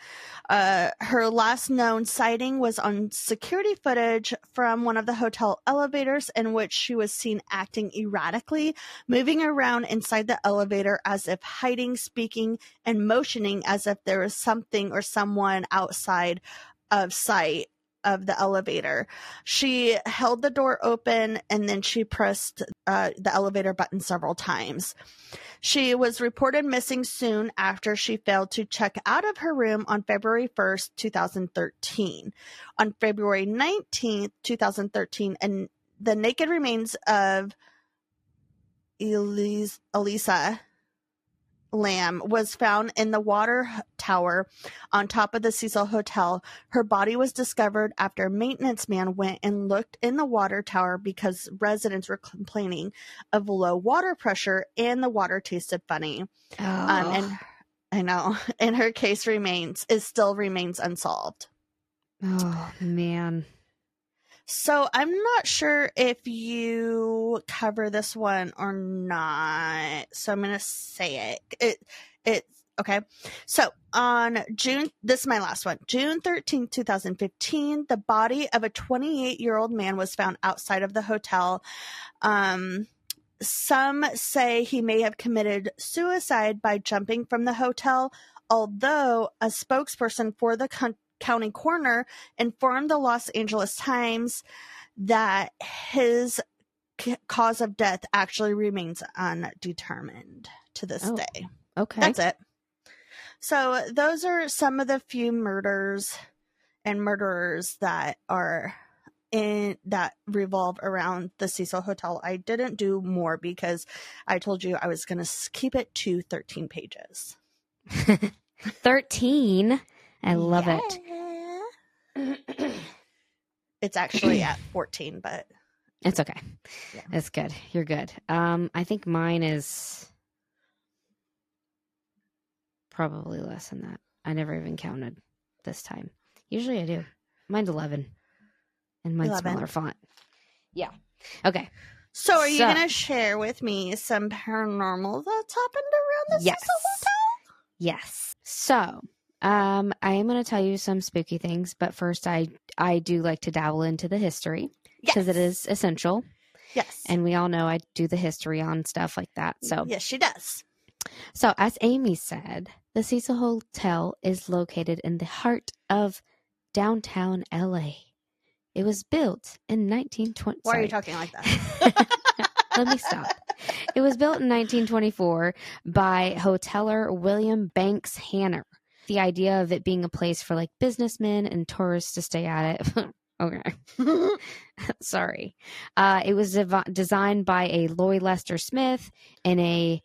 A: Uh, her last known sighting was on security footage from one of the hotel elevators in which she was seen acting erratically, moving around inside the elevator as if hiding, speaking, and motioning as if there was something or someone outside of sight of the elevator. She held the door open and then she pressed uh, the elevator button several times. She was reported missing soon after she failed to check out of her room on February 1st, 2013. On February 19th, 2013, and the naked remains of Elise, Elisa Lam was found in the water tower on top of the Cecil Hotel. Her body was discovered after a maintenance man went and looked in the water tower because residents were complaining of low water pressure and the water tasted funny.
B: Oh.
A: Um, and I know, and her case remains is still remains unsolved.
B: oh man.
A: So I'm not sure if you cover this one or not. So I'm gonna say it. It it's okay. So on June this is my last one. June 13th, 2015, the body of a 28 year old man was found outside of the hotel. Um some say he may have committed suicide by jumping from the hotel, although a spokesperson for the con- county coroner informed the Los Angeles Times that his c- cause of death actually remains undetermined to this
B: Oh,
A: day.
B: Okay.
A: That's it. So those are some of the few murders and murderers that are in that revolve around the Cecil Hotel. I didn't do more because I told you I was going to keep it to 13 pages.
B: 13. I love it.
A: it. It's actually at 14, but
B: It's okay.
A: Yeah.
B: It's good. You're good. Um, I think mine is probably less than that. I never even counted this time. Usually I do. Mine's 11. And mine's
A: 11.
B: smaller font. Yeah. Okay.
A: so are you
B: So-
A: going to share with me some paranormal that's happened around the
B: Yes.
A: Hotel?
B: Yes. So, um, I am going to tell you some spooky things, but first, I I do like to dabble into the history because it is essential,
A: Yes.
B: and we all know I do the history on stuff like that. So,
A: yes, she does.
B: so as Amy said, the Cecil Hotel is located in the heart of downtown LA. It was built in 1920.
A: Why are you talking like that?
B: Let me stop. It was built in 1924 by hoteler William Banks Hanner. The idea of it being a place for like businessmen and tourists to stay at it. okay. Sorry. Uh, it was dev- designed by a Lloyd Lester Smith in a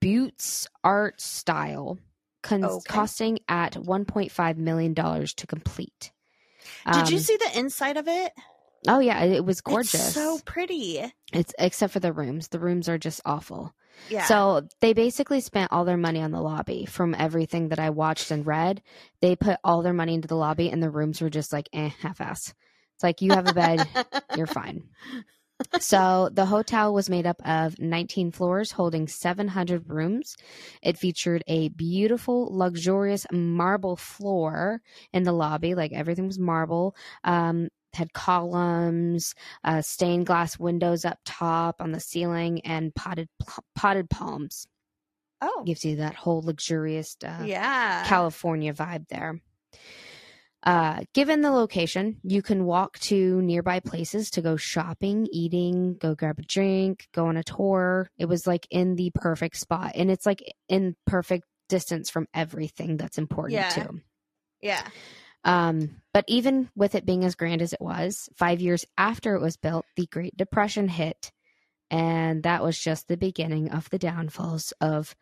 B: Buttes art style, con-
A: Okay.
B: costing at $1.5 million to complete.
A: Did you
B: Um,
A: see the inside of it?
B: Oh yeah, it, it was gorgeous.
A: It's so pretty.
B: It's except for the rooms. The rooms are just awful.
A: Yeah.
B: So they basically spent all their money on the lobby from everything that I watched and read. They put all their money into the lobby and the rooms were just like eh, half ass. It's like you have a bed, you're fine. So the hotel was made up of 19 floors holding 700 rooms. It featured a beautiful, luxurious marble floor in the lobby, like everything was marble. Um, had columns, uh, stained glass windows up top on the ceiling, and potted potted palms.
A: oh,
B: Gives you that whole luxurious uh,
A: yeah.
B: California vibe there. Uh, given the location, you can walk to nearby places to go shopping, eating, go grab a drink, go on a tour. It was like in the perfect spot, and it's like in perfect distance from everything that's important
A: Yeah.
B: too.
A: yeah.
B: Um, but even with it being as grand as it was, five years after it was built, the Great Depression hit, and that was just the beginning of the downfalls of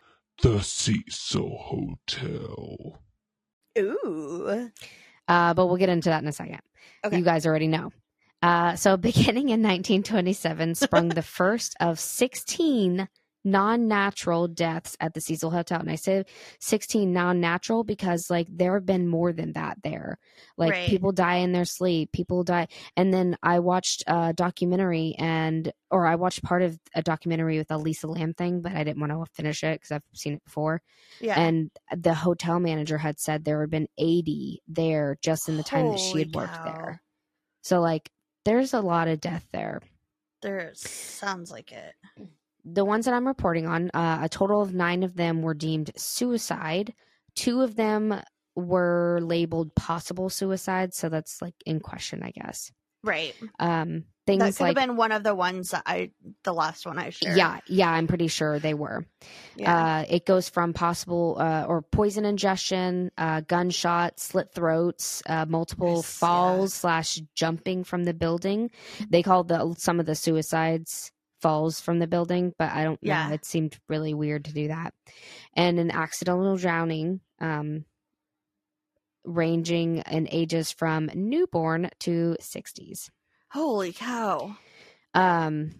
E: The Cecil Hotel.
A: Ooh.
B: Uh, but we'll get into that in a second.
A: Okay.
B: You guys already know. Uh, so, beginning in 1927, sprung the first of 16 non-natural deaths at the Cecil Hotel. And I say 16 non-natural because like there have been more than that there. Like
A: Right.
B: people die in their sleep, people die. And then I watched a documentary and or I watched part of a documentary with a Lisa Lam thing, but I didn't want to finish it because I've seen it before.
A: Yeah.
B: And the hotel manager had said there had been 80 there just in the time that she had worked
A: cow.
B: there. So like there's a lot of death there.
A: there sounds like it.
B: The ones that I'm reporting on, uh, a total of nine of them were deemed suicide. Two of them were labeled possible suicide, so that's like in question, I guess.
A: Right.
B: Um,
A: That
B: things
A: could
B: like
A: have been one of the ones that I, the last one I shared.
B: yeah, yeah, I'm pretty sure they were.
A: Yeah.
B: Uh, it goes from possible uh, or poison ingestion, uh, gunshot, slit throats, uh, multiple
A: Yes,
B: falls slash jumping from the building. They called the some of the suicides falls from the building, but I don't
A: Yeah.
B: know. It seemed really weird to do that. And an accidental drowning, um, ranging in ages from newborn to 60s.
A: Holy cow.
B: Um,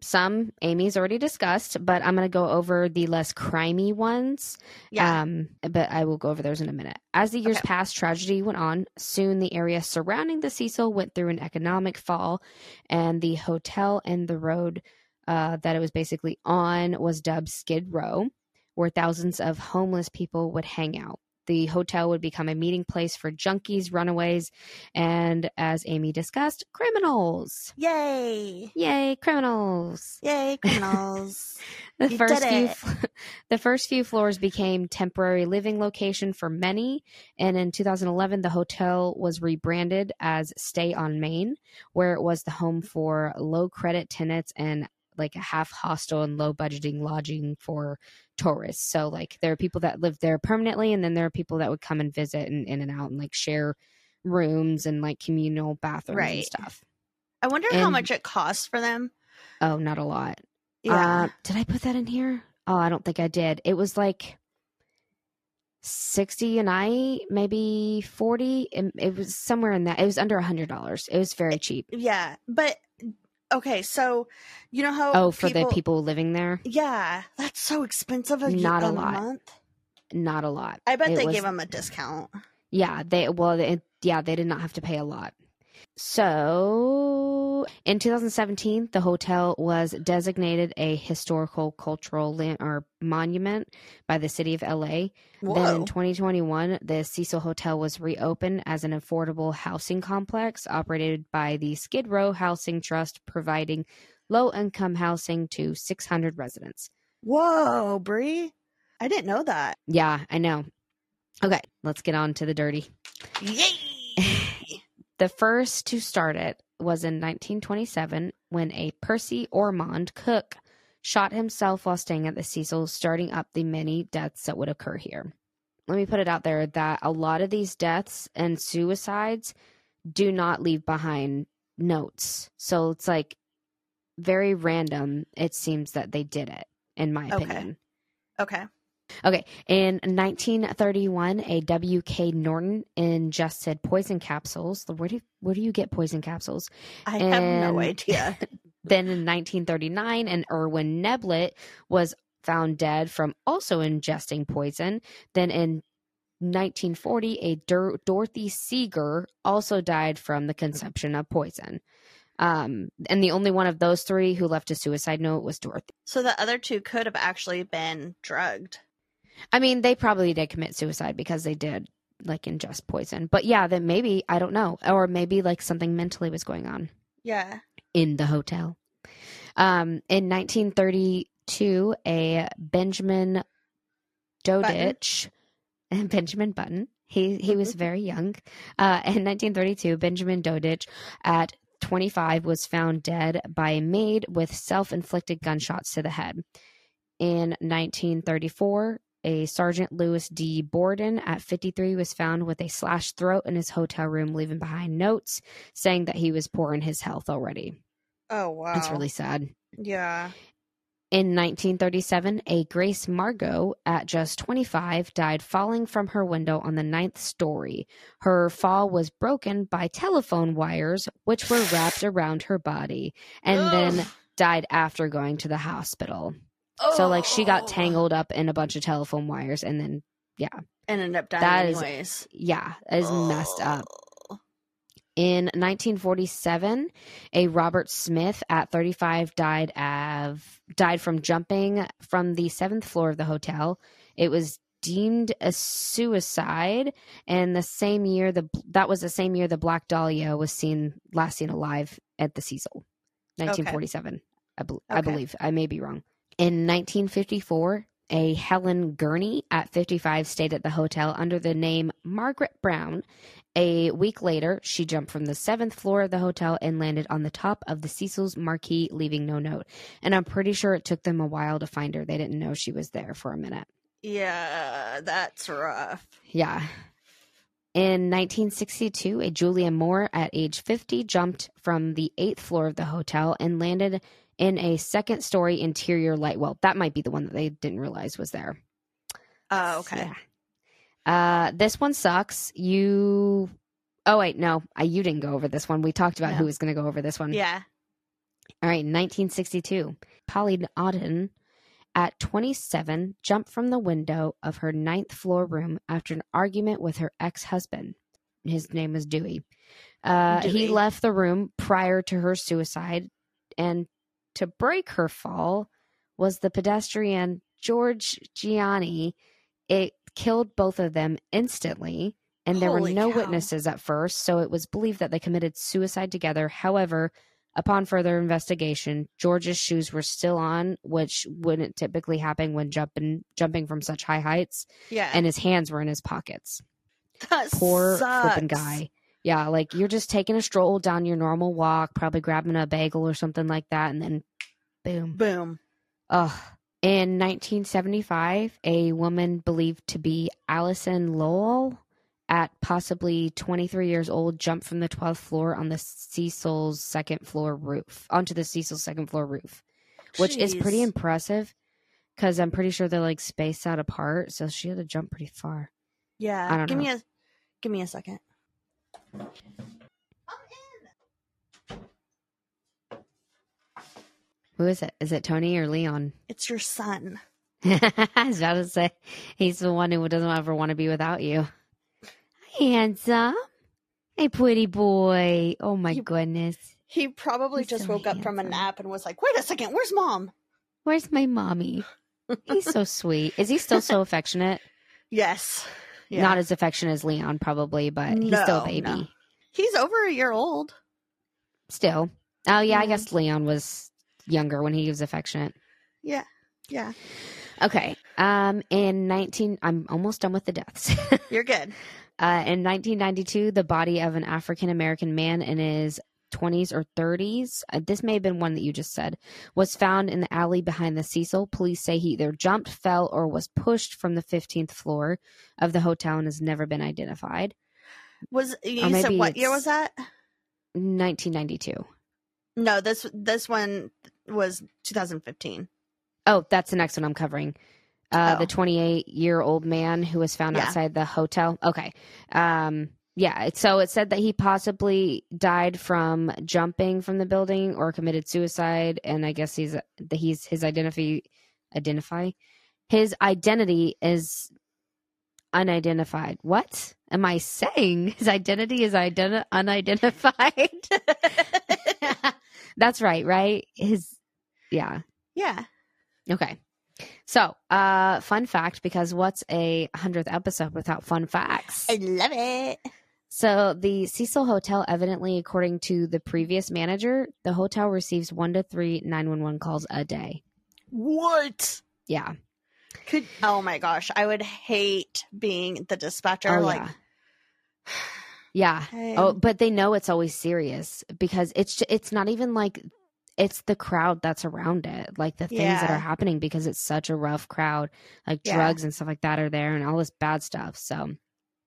B: some Amy's already discussed, but I'm going to go over the less crimey ones.
A: Yeah.
B: Um, but I will go over those in a minute. As the years
A: Okay.
B: passed, tragedy went on. Soon, the area surrounding the Cecil went through an economic fall, and the hotel and the road uh, that it was basically on was dubbed Skid Row, where thousands of homeless people would hang out. The hotel would become a meeting place for junkies, runaways, and, as Amy discussed, criminals.
A: Yay.
B: Yay, criminals!
A: Yay, criminals.
B: The
A: You
B: first few, the first few floors became temporary living location for many, and in 2011, the hotel was rebranded as Stay on Main, where it was the home for low credit tenants and like a half hostel and low budgeting lodging for tourists. So like there are people that live there permanently, and then there are people that would come and visit and in and out and like share rooms and like communal bathrooms and stuff.
A: I wonder how much it costs for them.
B: Oh, not a lot.
A: Yeah.
B: Uh, did I put that in here? Oh, I don't think I did. It was like 60 a night, maybe 40. It, it was somewhere in that. It was under a $100. It was very cheap.
A: yeah. But, okay, so you know how.
B: Oh, for the people living there?
A: Yeah. That's so expensive a,
B: Not a
A: a
B: lot.
A: month.
B: Not a lot.
A: I bet
B: It
A: they
B: was-
A: gave them a discount.
B: Yeah, they well, it, yeah, they did not have to pay a lot. So, in 2017, the hotel was designated a historical cultural land or monument by the city of LA. Then in 2021, the Cecil Hotel was reopened as an affordable housing complex operated by the Skid Row Housing Trust, providing low income housing to 600 residents.
A: Whoa, Bri. I didn't know that.
B: Yeah, I know. Okay, let's get on to the dirty.
A: Yay.
B: The first to start it was in 1927 when a Percy Ormond cook shot himself while staying at the Cecil, starting up the many deaths that would occur here. Let me put it out there that a lot of these deaths and suicides do not leave behind notes. So it's like very random, it seems that they did it, in my opinion.
A: okay.
B: Okay, in 1931, a W.K. Norton ingested poison capsules. Where do you, where do you get poison capsules?
A: I have no idea.
B: Then in 1939, an Erwin Neblett was found dead from also ingesting poison. Then in 1940, a Dor- Dorothy Seeger also died from the consumption of poison. Um, and the only one of those three who left a suicide note was Dorothy.
A: So the other two could have actually been drugged.
B: I mean, they probably did commit suicide because they did like ingest poison. But yeah, then maybe I don't know, or maybe like something mentally was going on
A: Yeah.
B: in the hotel. Um, in 1932, a Benjamin Dodich and Benjamin Button. He he was very young. Uh, in 1932, Benjamin Dodich, at 25, was found dead by a maid with self-inflicted gunshots to the head. In 1934, a Sergeant Louis D. Borden at 53 was found with a slashed throat in his hotel room, leaving behind notes saying that he was poor in his health already.
A: Oh wow.
B: That's really sad.
A: Yeah.
B: In 1937, a Grace Margot at just 25 died falling from her window on the ninth story. Her fall was broken by telephone wires, which were wrapped around her body, and then died after going to the hospital. So like she got
A: Oh.
B: tangled up in a bunch of telephone wires and then yeah.
A: and ended up dying
B: That is-
A: anyways.
B: yeah, that is messed up.
A: Oh.
B: In 1947, a Robert Smith at 35 died of died from jumping from the seventh floor of the hotel. It was deemed a suicide, and the same year the that was the same year the Black Dahlia was seen last seen alive at the Cecil, 1947. I, bel I believe I may be wrong. In 1954, a Helen Gurney at 55 stayed at the hotel under the name Margaret Brown. A week later, she jumped from the seventh floor of the hotel and landed on the top of the Cecil's marquee, leaving no note. And I'm pretty sure it took them a while to find her. They didn't know she was there for a minute.
A: Yeah, that's rough.
B: Yeah. In 1962, a Julia Moore at age 50 jumped from the eighth floor of the hotel and landed in a second story interior light. Well, that might be the one that they didn't realize was there.
A: Oh, okay.
B: Yeah. Uh, this one sucks. You. Oh wait, no, I, you didn't go over this one. We talked about
A: No.
B: who was going to go over this one.
A: Yeah.
B: All right, 1962. Polly Auden, at 27, jumped from the window of her ninth floor room after an argument with her ex husband. His name was Dewey. Uh, He left the room prior to her suicide, and to break her fall was the pedestrian George Gianni. It killed both of them instantly, and there were no
A: cow.
B: witnesses at first, so it was believed that they committed suicide together. However, upon further investigation, George's shoes were still on, which wouldn't typically happen when jumping jumping from such high heights,
A: Yeah.
B: and his hands were in his pockets.
A: that
B: Poor flipping guy. Yeah, like you're just taking a stroll down your normal walk, probably grabbing a bagel or something like that, and then boom.
A: Boom.
B: Ugh. In 1975, a woman believed to be Allison Lowell, at possibly 23 years old, jumped from the 12th floor on the Cecil's second floor roof, onto the Cecil's second floor roof, which is pretty impressive because I'm pretty sure they're like spaced out apart. So she had to jump pretty far.
A: Yeah.
B: I don't
A: give
B: know.
A: me a give me a second.
B: Who is it? Is it Tony or Leon?
A: It's your son.
B: I was about to say he's the one who doesn't ever want to be without you. Handsome. Hey, pretty boy. Oh my
A: You-
B: goodness.
A: He probably
B: He's
A: just
B: so
A: woke up from a nap and was like, "Wait a second, where's mom?"
B: Where's my mommy? He's so sweet. Is he still so affectionate?
A: Yes. Yeah.
B: Not as affectionate as Leon, probably, but he's still a baby.
A: no. He's over a year old.
B: Still. Oh, yeah, I guess Leon was younger when he was affectionate.
A: Yeah. Yeah.
B: Okay. Um, in 19, I'm almost done with the deaths.
A: You're good.
B: Uh, in 1992, the body of an African American man in his 20s or 30s, uh, this may have been one that you just said, was found in the alley behind the Cecil. Police say he either jumped, fell, or was pushed from the 15th floor of the hotel and has never been identified.
A: Was you said what year was that?
B: 1992.
A: No, this this one was 2015.
B: Oh, that's the next one I'm covering. Uh,
A: Oh.
B: The 28 year old man who was found
A: Yeah.
B: outside the hotel. Okay. Um, yeah. So it said that he possibly died from jumping from the building or committed suicide, and I guess he's he's his identity identify his identity is unidentified. What am I saying? His identity is identi- unidentified. That's right, right? His yeah.
A: yeah.
B: Okay. So, uh, fun fact because what's a hundredth episode without fun facts?
A: I love it.
B: So, the Cecil Hotel, evidently, according to the previous manager, the hotel receives one to three 911 calls a day.
A: What?
B: Yeah.
A: Could oh my gosh, I would hate being the dispatcher.
B: Oh,
A: like,
B: yeah. Yeah. Oh, but they know it's always serious because it's it's not even like it's the crowd that's around it, like the things that are happening because it's such a rough crowd, like
A: Yeah.
B: drugs and stuff like that are there and all this bad stuff. So,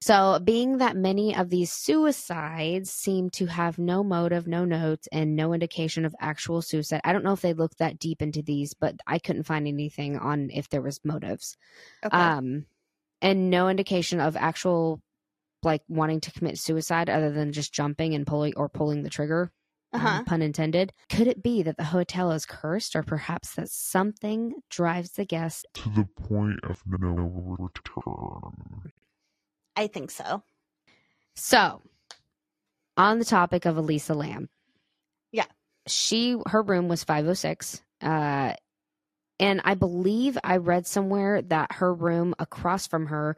B: so being that many of these suicides seem to have no motive, no notes, and no indication of actual suicide. I don't know if they looked that deep into these, but I couldn't find anything on if there was motives
A: okay.
B: um and no indication of actual like wanting to commit suicide other than just jumping and pulling or pulling the trigger um,
A: Uh-huh.
B: pun intended. Could it be that the hotel is cursed, or perhaps that something drives the guest?
E: To the point of no return.
A: I think so.
B: So, on the topic of Elisa Lam,
A: Yeah.
B: she her room was five oh six. Uh, and I believe I read somewhere that her room across from her,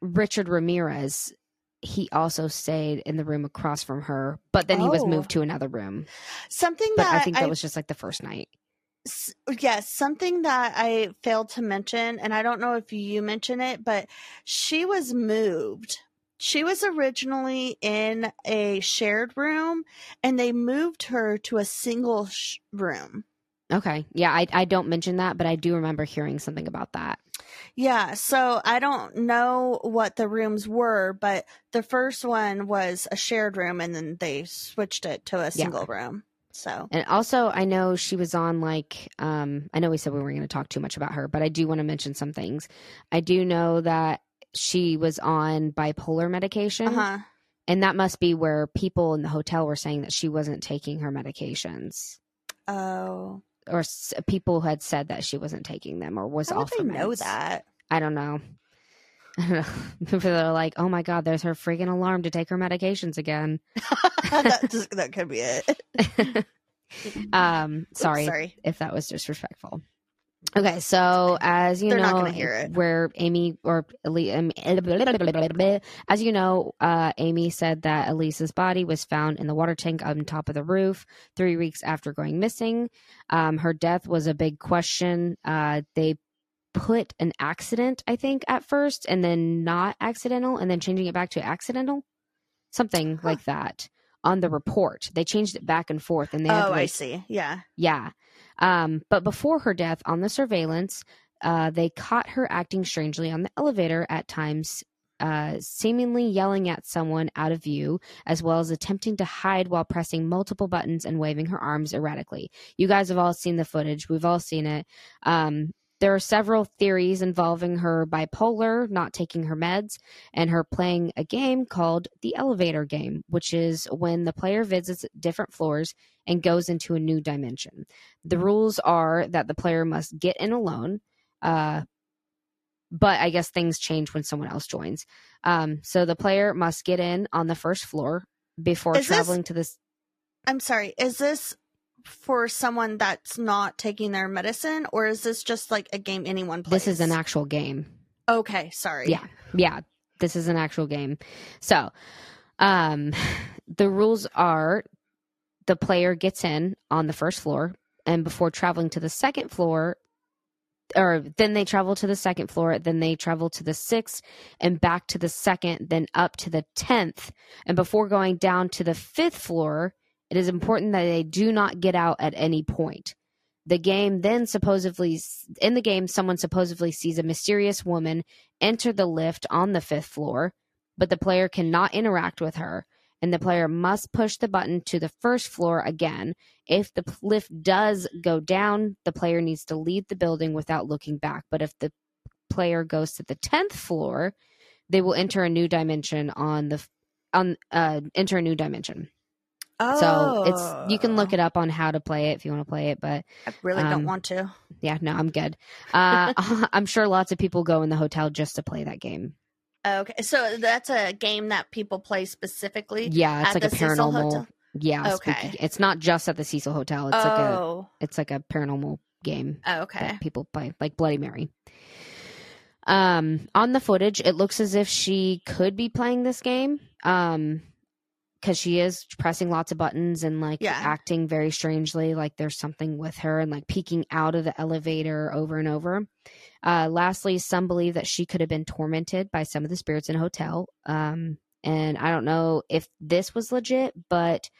B: Richard Ramirez, he also stayed in the room across from her, but then he was
A: Oh.
B: moved to another room.
A: Something
B: But
A: that
B: I think that was just like the first night.
A: Yes, something that I failed to mention, and I don't know if you mention it, but she was moved. She was originally in a shared room, and they moved her to a single sh- room.
B: Okay. Yeah, I, I don't mention that, but I do remember hearing something about that.
A: Yeah, so I don't know what the rooms were, but the first one was a shared room, and then they switched it to a single room. So,
B: And also, I know she was on like, um, I know we said we weren't going to talk too much about her, but I do want to mention some things. I do know that she was on bipolar medication,
A: uh huh.
B: and that must be where people in the hotel were saying that she wasn't taking her medications,
A: Oh,
B: or s- people had said that she wasn't taking them or was
A: how
B: off
A: they
B: the
A: know that?
B: I don't know. I don't know. People are like, "Oh my god, there's her freaking alarm to take her medications again."
A: that, just, that could be it.
B: um,
A: Oops,
B: sorry,
A: sorry.
B: if that was disrespectful. Okay, so as you
A: They're
B: know,
A: not gonna hear it.
B: where Amy or as you know, uh, Amy said that Elisa's body was found in the water tank on top of the roof three weeks after going missing. Um, her death was a big question. Uh, they put an accident, I think, at first, and then not accidental, and then changing it back to accidental, something
A: Huh.
B: like that on the report. They changed it back and forth, and they
A: Oh,
B: to,
A: I see. Yeah.
B: yeah. Um, but before her death on the surveillance, uh, they caught her acting strangely on the elevator at times, uh, seemingly yelling at someone out of view, as well as attempting to hide while pressing multiple buttons and waving her arms erratically. You guys have all seen the footage. We've all seen it. Um, there are several theories involving her bipolar, not taking her meds, and her playing a game called the elevator game, which is when the player visits different floors and goes into a new dimension. The rules are that the player must get in alone, uh, but I guess things change when someone else joins. Um, so the player must get in on the first floor before
A: Is this-
B: traveling to this.
A: I'm sorry. Is this for someone that's not taking their medicine, or is this just like a game anyone plays?
B: This is an actual game.
A: Okay, sorry.
B: Yeah. Yeah, this is an actual game. So, um, the rules are the player gets in on the first floor, and before traveling to the second floor, or then they travel to the second floor, then they travel to the sixth, and back to the second, then up to the tenth, and before going down to the fifth floor, it is important that they do not get out at any point. The game then supposedly, in the game, someone supposedly sees a mysterious woman enter the lift on the fifth floor, but the player cannot interact with her, and the player must push the button to the first floor again. If the lift does go down, the player needs to leave the building without looking back. But if the player goes to the tenth floor, they will enter a new dimension on the on uh enter a new dimension.
A: Oh,
B: So it's you can look it up on how to play it if you want to play it, but
A: I really
B: um,
A: don't want to.
B: yeah, no, I'm good. Uh, I'm sure lots of people go in the hotel just to play that game.
A: Okay, so that's a game that people play specifically.
B: Yeah, it's like a paranormal.
A: Hotel?
B: Yeah,
A: Okay.
B: spooky- It's not just at the Cecil Hotel. It's like a
A: oh,
B: it's like a paranormal game
A: okay.
B: that people play, like Bloody Mary. Um, on the footage, it looks as if she could be playing this game. Um, because she is pressing lots of buttons and like
A: Yeah.
B: acting very strangely, like there's something with her, and like peeking out of the elevator over and over. Uh, lastly, some believe that she could have been tormented by some of the spirits in a hotel. Um, and I don't know if this was legit, but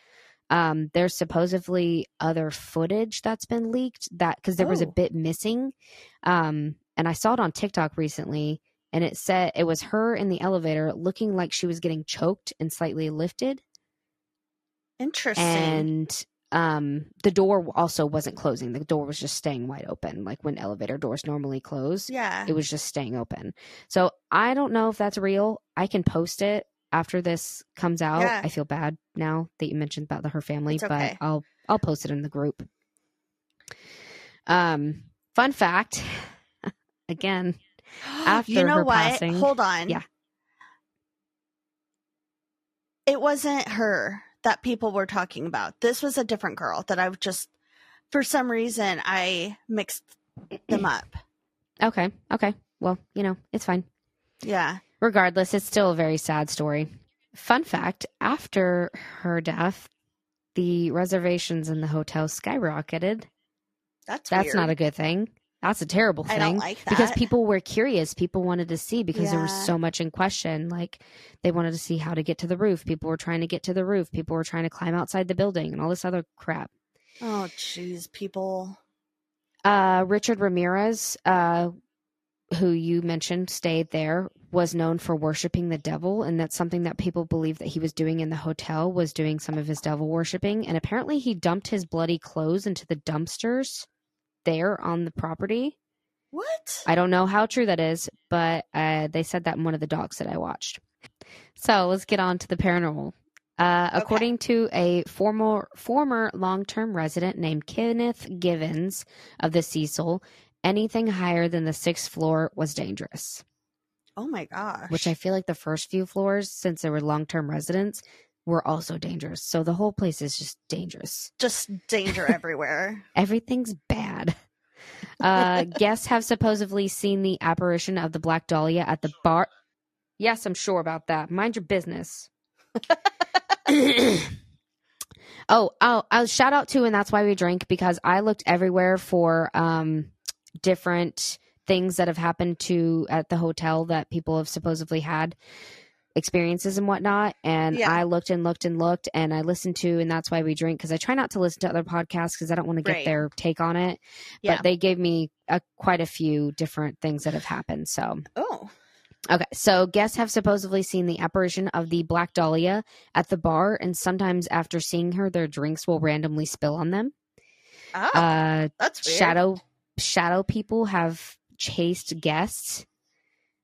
B: um, there's supposedly other footage that's been leaked that because there was a
A: Oh.
B: bit missing. Um, and I saw it on TikTok recently, and it said it was her in the elevator looking like she was getting choked and slightly lifted,
A: Interesting.
B: and um, the door also wasn't closing. The door was just staying wide open, like when elevator doors normally close
A: yeah.
B: it was just staying open. So I don't know if that's real. I can post it after this comes out.
A: Yeah.
B: I feel bad now that you mentioned about the, her family,
A: okay.
B: but I'll I'll post it in the group. Um, fun fact. Again, After
A: you know
B: her
A: what?
B: passing-
A: Hold on.
B: Yeah.
A: It wasn't her that people were talking about. This was a different girl that I've just, for some reason, I mixed them up.
B: okay, okay. Well, you know, it's fine.
A: Yeah.
B: Regardless, it's still a very sad story. Fun fact: after her death, the reservations in the hotel skyrocketed.
A: That's
B: That's
A: weird.
B: not a good thing. That's a terrible thing.
A: like that.
B: because people were curious. People wanted to see because there was so much in question. Like they wanted to see how to get to the roof. People were trying to get to the roof. People were trying to climb outside the building and all this other crap.
A: Oh, jeez, people.
B: uh richard ramirez uh who you mentioned stayed there was known for worshiping the devil. And that's something that people believe that he was doing in the hotel was doing some of his devil worshiping. And apparently he dumped his bloody clothes into the dumpsters there on the property
A: What?
B: I don't know how true that is, but uh, they said that in one of the docs that I watched. So let's get on to the paranormal. Uh,
A: Okay.
B: According to a former former long term resident named Kenneth Givens of the Cecil, anything higher than the sixth floor was dangerous.
A: oh my gosh.
B: Which I feel like the first few floors, since they were long term residents, were also dangerous. So the whole place is just dangerous.
A: just danger everywhere.
B: Everything's bad. Uh, guests have supposedly seen the apparition of the Black Dahlia at the bar. Yes, I'm sure about that. Mind your business. oh, oh, I'll shout out to, and that's why we drink because I looked everywhere for um, different things that have happened to at the hotel that people have supposedly had experiences and whatnot. And
A: Yeah.
B: I looked and looked and looked, and I listened to, and that's why we drink because I try not to listen to other podcasts because I don't want to get
A: Right.
B: their take on it.
A: Yeah.
B: But they gave me a, quite a few different things that have happened. So
A: Oh.
B: Okay, so guests have supposedly seen the apparition of the Black Dahlia at the bar, and sometimes after seeing her, their drinks will randomly spill on them.
A: Oh,
B: Uh,
A: that's weird.
B: shadow shadow people have chased guests.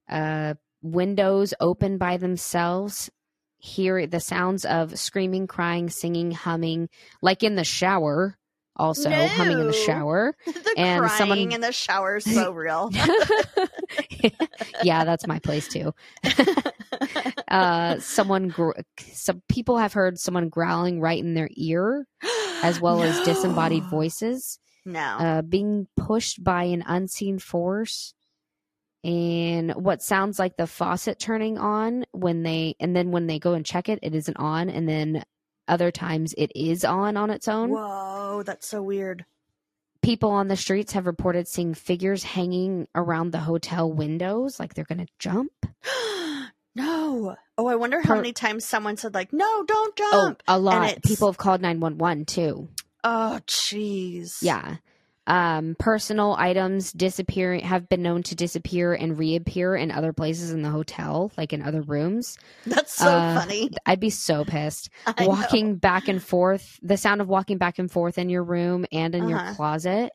B: Uh, windows open by themselves. Hear the sounds of screaming, crying, singing, humming, like in the shower. Also humming in the shower.
A: the
B: and
A: crying
B: someone-
A: in the shower is so real.
B: yeah, that's my place too. uh, someone, gr- some people have heard someone growling right in their ear, as well as disembodied voices,
A: No.
B: uh, being pushed by an unseen force, and what sounds like the faucet turning on when they, and then when they go and check it, it isn't on, and then other times it is on on its own.
A: Whoa, that's so weird.
B: People on the streets have reported seeing figures hanging around the hotel windows, like they're going to jump.
A: no. Oh, I wonder how
B: Per-
A: many times someone said like, "No, don't jump
B: Oh,
A: jump."
B: a lot. People have called 911 too.
A: Oh, jeez.
B: Yeah. Um, personal items disappearing have been known to disappear and reappear in other places in the hotel, like in other rooms.
A: That's so
B: Uh,
A: funny.
B: I'd be so pissed.
A: I know.
B: walking back and forth, the sound of walking back and forth in your room and in your
A: Uh-huh.
B: closet,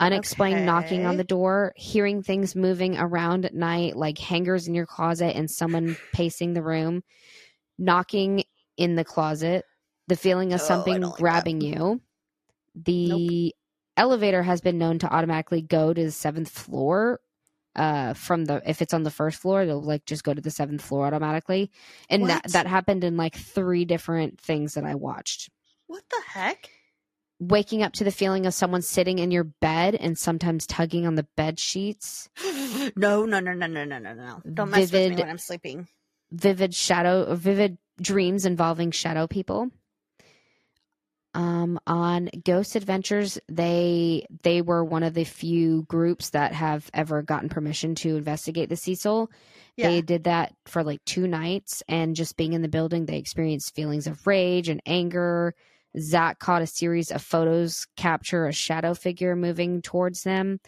B: unexplained knocking on the door, hearing things moving around at night, like hangers in your closet and someone pacing the room, knocking in the closet, the feeling of
A: Oh,
B: something
A: don't like that.
B: grabbing you. The elevator has been known to automatically go to the seventh floor. Uh, from the if it's on the first floor, it'll like just go to the seventh floor automatically, and that
A: What?
B: that happened in like three different things that I watched.
A: What the heck?
B: Waking up to the feeling of someone sitting in your bed and sometimes tugging on the bed sheets.
A: no, no, no, no, no, no, no, no. Don't mess with me when I'm sleeping.
B: vivid shadow vivid dreams involving shadow people um on ghost adventures they they were one of the few groups that have ever gotten permission to investigate the cecil
A: Yeah.
B: they did that for like two nights and just being in the building they experienced feelings of rage and anger zak caught a series of photos capture a shadow figure moving towards them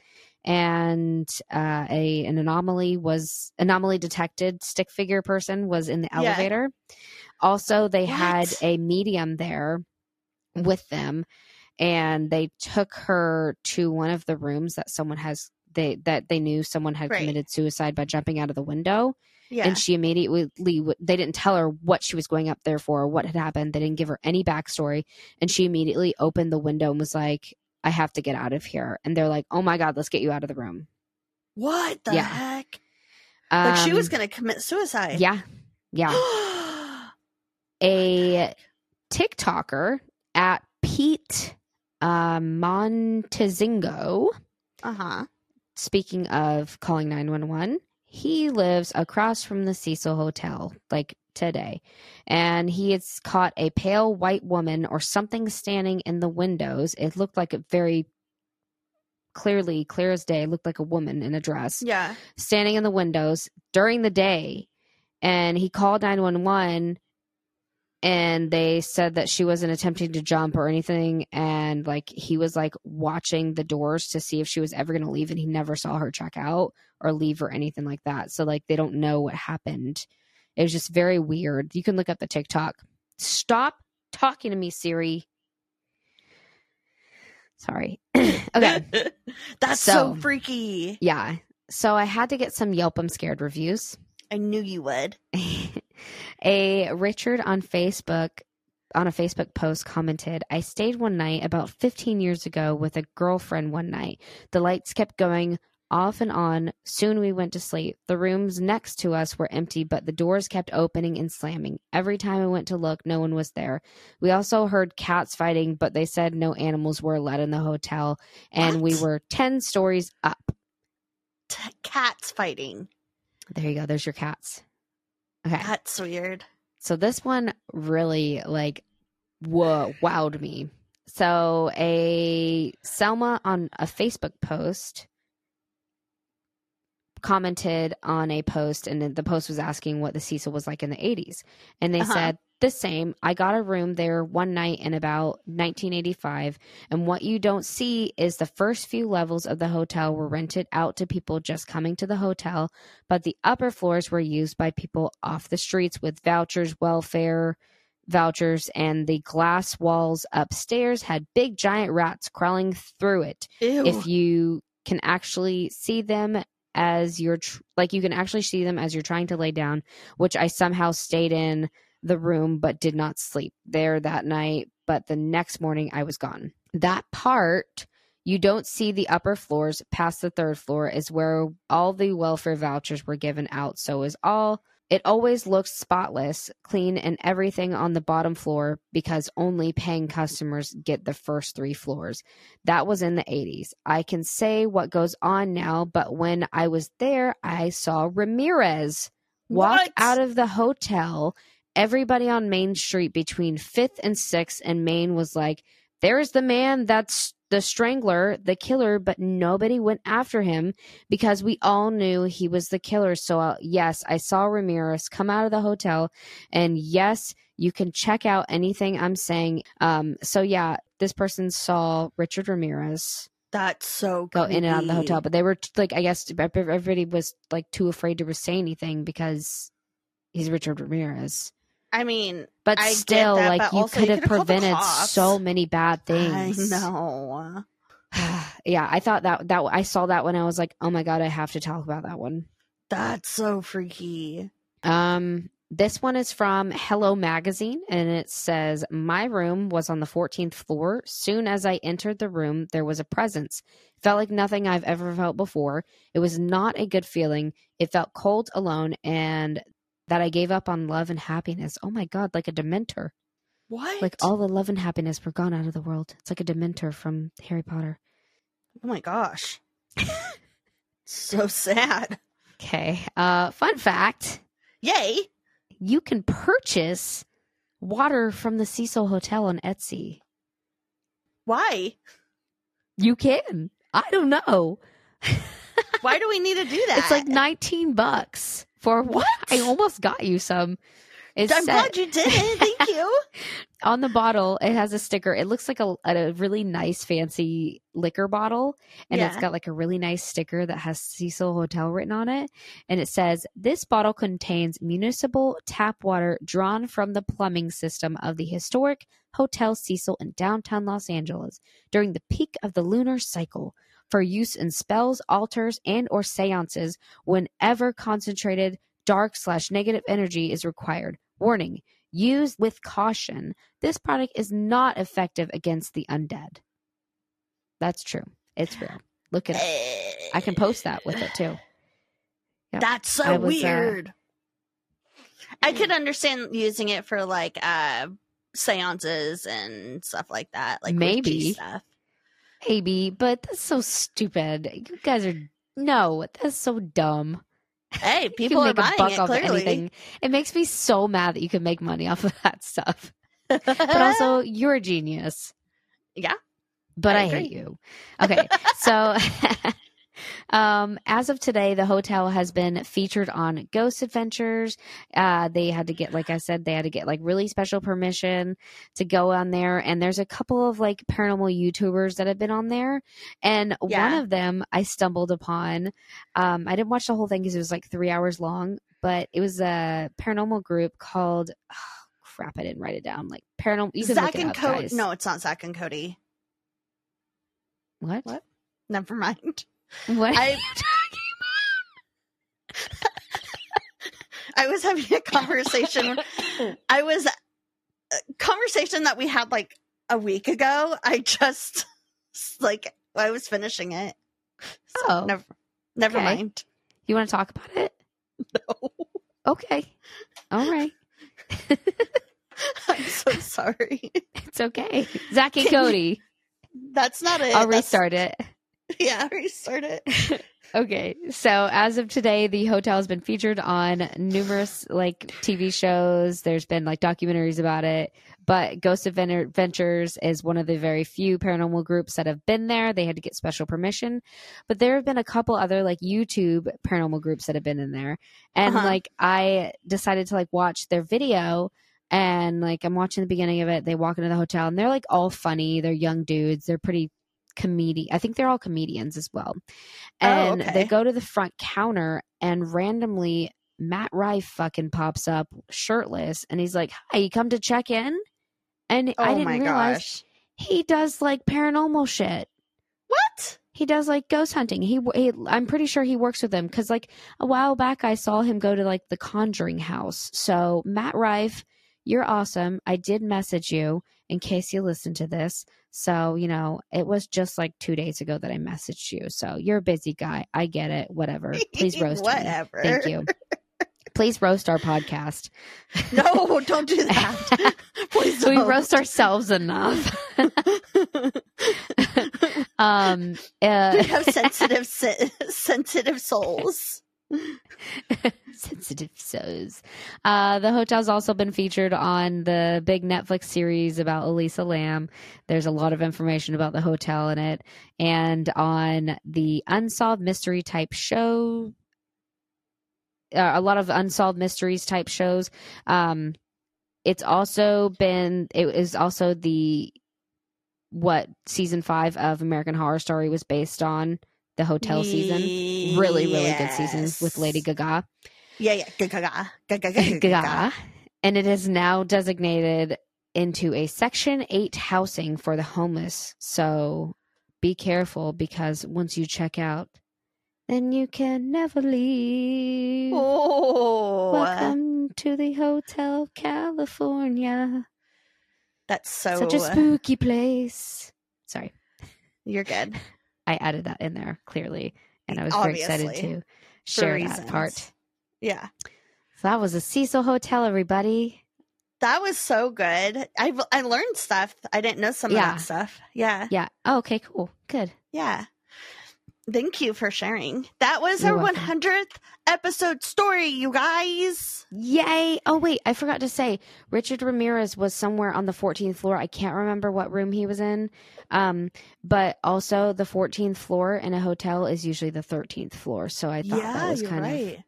B: and uh, a an anomaly was anomaly detected stick figure person was in the
A: Yeah.
B: elevator also they had a medium there with them and they took her to one of the rooms that someone has they that they knew someone had
A: Right.
B: committed suicide by jumping out of the window
A: Yeah.
B: and she immediately they didn't tell her what she was going up there for or what had happened they didn't give her any backstory and she immediately opened the window and was like i have to get out of here and they're like oh my god let's get you out of the room
A: what the
B: Yeah.
A: heck? Like she was
B: Um,
A: going to commit suicide.
B: yeah yeah a tiktoker at pete uh, montezingo
A: uh huh.
B: speaking of calling 911, he lives across from the Cecil Hotel, like today. And he had caught a pale white woman or something standing in the windows. It looked like a very clearly, clear as day, looked like a woman in a dress
A: Yeah.
B: standing in the windows during the day. And he called 911 and they said that she wasn't attempting to jump or anything and like he was like watching the doors to see if she was ever going to leave and he never saw her check out or leave or anything like that. So like they don't know what happened. It was just very weird. You can look up the tiktok. Stop talking to me siri. Sorry. Okay.
A: That's so,
B: So-
A: freaky.
B: yeah. So i had to get some yelp i'm scared reviews
A: I knew you would.
B: a Richard on Facebook on a Facebook post commented, I stayed one night about 15 years ago with a girlfriend one night. The lights kept going off and on. Soon we went to sleep. The rooms next to us were empty, but the doors kept opening and slamming. Every time I went to look, no one was there. We also heard cats fighting, but they said no animals were allowed in the hotel, and we were 10 stories up.
A: T- cats fighting.
B: There you go. There's your cats. Okay.
A: That's weird.
B: So this one really like whoa wowed me. So a Selma on a Facebook post commented on a post and the post was asking what the Cecil was like in the 80s and they
A: Uh-huh.
B: said the same I got a room there one night in about 1985 and what you don't see is the first few levels of the hotel were rented out to people just coming to the hotel but the upper floors were used by people off the streets with vouchers, welfare vouchers, and the glass walls upstairs had big giant rats crawling through it.
A: Ew.
B: If you can actually see them as you're tr- like you can actually see them as you're trying to lay down, which I somehow stayed in the room but did not sleep there that night, but the next morning I was gone. That part you don't see the upper floors past the third floor is where all the welfare vouchers were given out. So is all it always looks spotless, clean, and everything on the bottom floor because only paying customers get the first three floors. That was in the 80s. I can say what goes on now, but when I was there, I saw Ramirez walk
A: What?
B: out of the hotel. Everybody on Main Street between 5th and 6th and Main was like, there's the man that's the strangler, the killer, but nobody went after him because we all knew he was the killer. So, uh, yes, I saw Ramirez come out of the hotel, and yes, you can check out anything I'm saying. Um, so, yeah, this person saw Richard Ramirez
A: That's so
B: go in and out of the hotel, but they were like, I guess everybody was like too afraid to say anything because he's Richard Ramirez.
A: I mean,
B: But
A: I
B: still,
A: that,
B: like
A: but
B: you could have
A: could've called the
B: prevented so many bad things.
A: I know.
B: yeah, I thought that that I saw that when I was like, oh my god, I have to talk about that one.
A: That's so freaky.
B: Um, this one is from Hello Magazine, and it says, My room was on the 14th floor. Soon as I entered the room, there was a presence. Felt like nothing I've ever felt before. It was not a good feeling. It felt cold, alone, and that I gave up on love and happiness. Oh my God, like a dementor.
A: What?
B: Like all the love and happiness were gone out of the world. It's like a dementor from Harry Potter.
A: Oh my gosh. so sad.
B: Okay. Uh, fun fact
A: Yay.
B: you can purchase water from the Cecil Hotel on Etsy.
A: Why?
B: You can. I don't know.
A: Why do we need to do that?
B: It's like 19 bucks for what? I almost got you some. It's
A: I'm
B: set-
A: glad you did it. Thank you.
B: on the bottle. It has a sticker. It looks like a, a really nice, fancy liquor bottle, and it's got like a really nice sticker that has Cecil Hotel written on it. And it says, "This bottle contains municipal tap water drawn from the plumbing system of the historic Hotel Cecil in downtown Los Angeles during the peak of the lunar cycle." For use in spells, altars, and or seances whenever concentrated dark slash negative energy is required. Warning, use with caution. This product is not effective against the undead. That's true. It's real. Look at it. I can post that with it too. Yep.
A: That's so
B: I was, uh,
A: weird. I could understand using it for like uh seances and stuff like that, like
B: Maybe.
A: stuff.
B: Maybe, but that's so stupid. You guys are no, that's so dumb.
A: Hey, people are
B: make a
A: buying
B: buck
A: it
B: off of
A: clearly.
B: anything. It makes me so mad that you can make money off of that stuff. But also, you're a genius.
A: Yeah,
B: But
A: I
B: I, hate you. Okay, so um, as of today, the hotel has been featured on Ghost Adventures. Uh, they had to get, like I said, they had to get like really special permission to go on there. And there's a couple of like paranormal YouTubers that have been on there, and one of them I stumbled upon. Um, I didn't watch the whole thing because it was like three hours long, but it was a paranormal group called. Oh, crap! I didn't write it down. Like paranormal. You can
A: Zach and Cody. No, it's not Zach and Cody.
B: What?
A: What? Never mind.
B: What?
A: are I I was having a conversation. I was a conversation that we had like a week ago. I just like I was finishing it. So
B: Oh,
A: never never
B: okay.
A: mind.
B: You want to talk about it?
A: No.
B: Okay. All right.
A: I'm so sorry.
B: It's okay. Zach and
A: Can you-
B: Cody.
A: That's not it.
B: I'll
A: That's-
B: restart it.
A: Yeah, restart it.
B: Okay. So as of today, the hotel has been featured on numerous like TV shows. There's been like documentaries about it. But Ghost Advent- Adventures is one of the very few paranormal groups that have been there. They had to get special permission. But there have been a couple other like YouTube paranormal groups that have been in there. And
A: Uh-huh.
B: like I decided to like watch their video and like I'm watching the beginning of it. They walk into the hotel and they're like all funny. They're young dudes. They're pretty comedian. I think they're all comedians as well.
A: Oh,
B: And
A: okay.
B: they go to the front counter and randomly Matt Rife fucking pops up shirtless and he's like, "Hi, you come to check in?" And I
A: oh
B: didn't
A: my
B: realize
A: gosh.
B: he does like paranormal shit.
A: What?
B: He does like ghost hunting. He, he I'm pretty sure he works with them because like a while back I saw him go to like the Conjuring house. So Matt Rife, you're awesome. I did message you in case you listen to this. So you know it was just like two days ago that I messaged you. So you're a busy guy. I get it. Whatever. Please roast me.
A: Whatever.
B: Thank you. Please roast our podcast.
A: No, don't do that. Please
B: we
A: don't.
B: roast ourselves enough. um, uh,
A: we have sensitive se- sensitive souls.
B: sensitive souls. Uh, the hotel's also been featured on the big Netflix series about Elisa Lam. There's a lot of information about the hotel in it, and on the unsolved mystery type show. Uh, a lot of unsolved mysteries type shows. Um, it's also been. It is also the what season five of American Horror Story was based on. The hotel season really really good season with Lady Gaga.
A: Yeah, yeah. Gaga. Gaga. Gaga.
B: Gaga. And it is now designated into a Section 8 housing for the homeless. So be careful because once you check out, then you can never leave.
A: Oh,
B: Welcome to the Hotel California.
A: that's so.
B: Such a spooky place. Sorry,
A: You're good.
B: I added that in there clearly. And I was very excited to share that part.
A: Yeah,
B: So that was a Cecil Hotel, everybody.
A: that was so good. I I learned stuff. I didn't know some
B: Yeah.
A: of that stuff. Yeah,
B: Yeah. Oh, okay, cool. Good.
A: yeah. Thank you for sharing. That was
B: You're
A: our
B: welcome.
A: 100th episode story, you guys.
B: Yay! Oh wait, I forgot to say Richard Ramirez was somewhere on the 14th floor. I can't remember what room he was in. Um, but also the 14th floor in a hotel is usually the 13th floor. So I thought that was kind
A: right.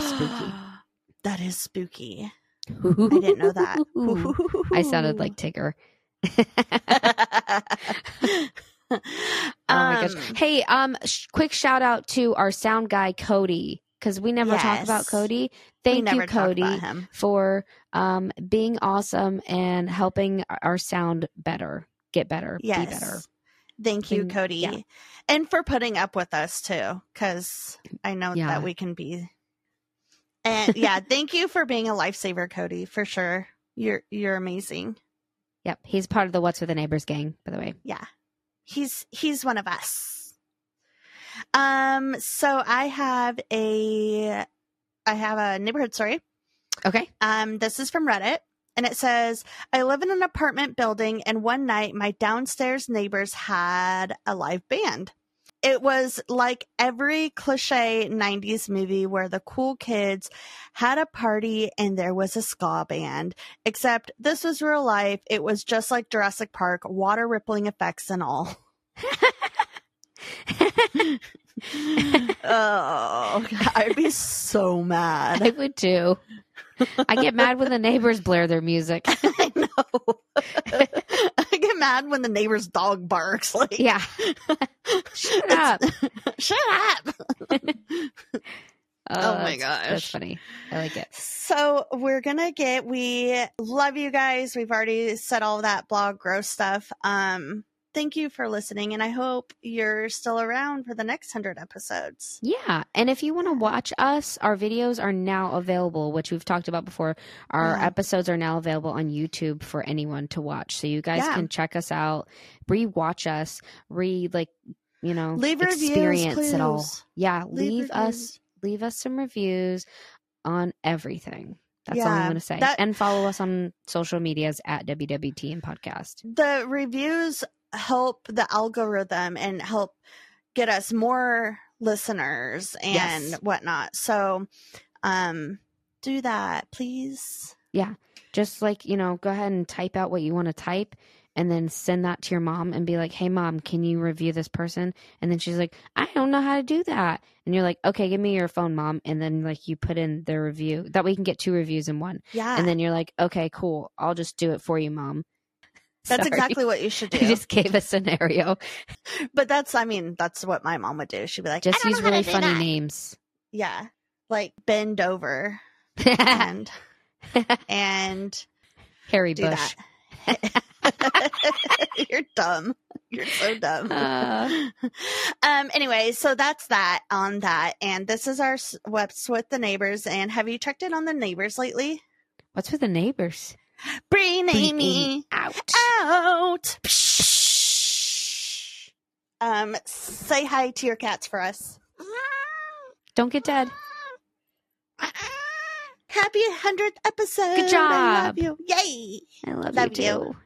B: spooky.
A: that is spooky.
B: of
A: I didn't know that.
B: I sounded like Tigger. Oh my gosh.
A: Um,
B: Hey, um sh- quick shout out to our sound guy Cody cuz we never talk about Cody. Thank you Cody. for um, being awesome and helping our sound better, get better,
A: Yes.
B: be better.
A: Thank you,
B: And-
A: Cody.
B: yeah.
A: And for putting up with us too, because I know
B: Yeah.
A: that we can be. And yeah, thank you for being a lifesaver, Cody, for sure. You're you're amazing.
B: Yep, he's part of the What's with the Neighbors gang, by the way.
A: Yeah. He's he's one of us. Um so I have a I have a neighborhood story.
B: Okay.
A: Um, this is from Reddit, and it says, "I live in an apartment building, and one night my downstairs neighbors had a live band. It was like every cliche '90s movie where the cool kids had a party and there was a ska band. Except this was real life. It was just like Jurassic Park, water rippling effects and all." oh, I'd be so mad.
B: I would too. I get mad when the neighbors blare their music.
A: I know. I get mad when the neighbor's dog barks. Like,
B: Yeah. Shut up.
A: shut up. Oh my gosh.
B: That's funny. I like it.
A: So we're gonna get. We love you guys. We've already said all that blog gross stuff. Um, thank you for listening, and I hope you're still around for the next hundred episodes.
B: Yeah. And if you want to watch us, our videos are now available, which we've talked about before. Our
A: Yeah.
B: episodes are now available on YouTube for anyone to watch. So you guys
A: Yeah.
B: can check us out, re-watch us, re like, you know,
A: Leave reviews,
B: experience it all. Yeah.
A: Leave
B: Leave, us leave us some reviews on everything. That's all I'm going to say.
A: that-
B: and follow us on social medias at WWTN podcast.
A: the reviews help the algorithm and help get us more listeners and
B: Yes.
A: whatnot. So, um, do that, please. Yeah.
B: Just like, you know, go ahead and type out what you want to type and then send that to your mom and be like, hey, mom, can you review this person? And then she's like, I don't know how to do that. And you're like, okay, give me your phone, mom. And then, like, you put in their review. That way you can get two reviews in one.
A: Yeah,
B: And then you're like, okay, cool. I'll just do it for you, mom.
A: That's
B: Sorry.
A: exactly what you should do.
B: You just gave a scenario.
A: but that's, I mean, that's what my mom would do. She'd be like,
B: Just
A: I don't
B: use really funny
A: that.
B: names.
A: Yeah, like Ben Dover and and
B: Harry Bush.
A: You're dumb. You're so dumb.
B: Uh.
A: um. Anyway, so that's that on that, and this is our s- what's with the neighbors. And have you checked in on the neighbors lately?
B: What's with the neighbors?
A: Bring Amy
B: Out.
A: out. Um. Say hi to your cats for us.
B: Don't get dead.
A: Happy hundredth episode.
B: Good job.
A: I love you. Yay.
B: I love,
A: Love
B: you
A: you.
B: too.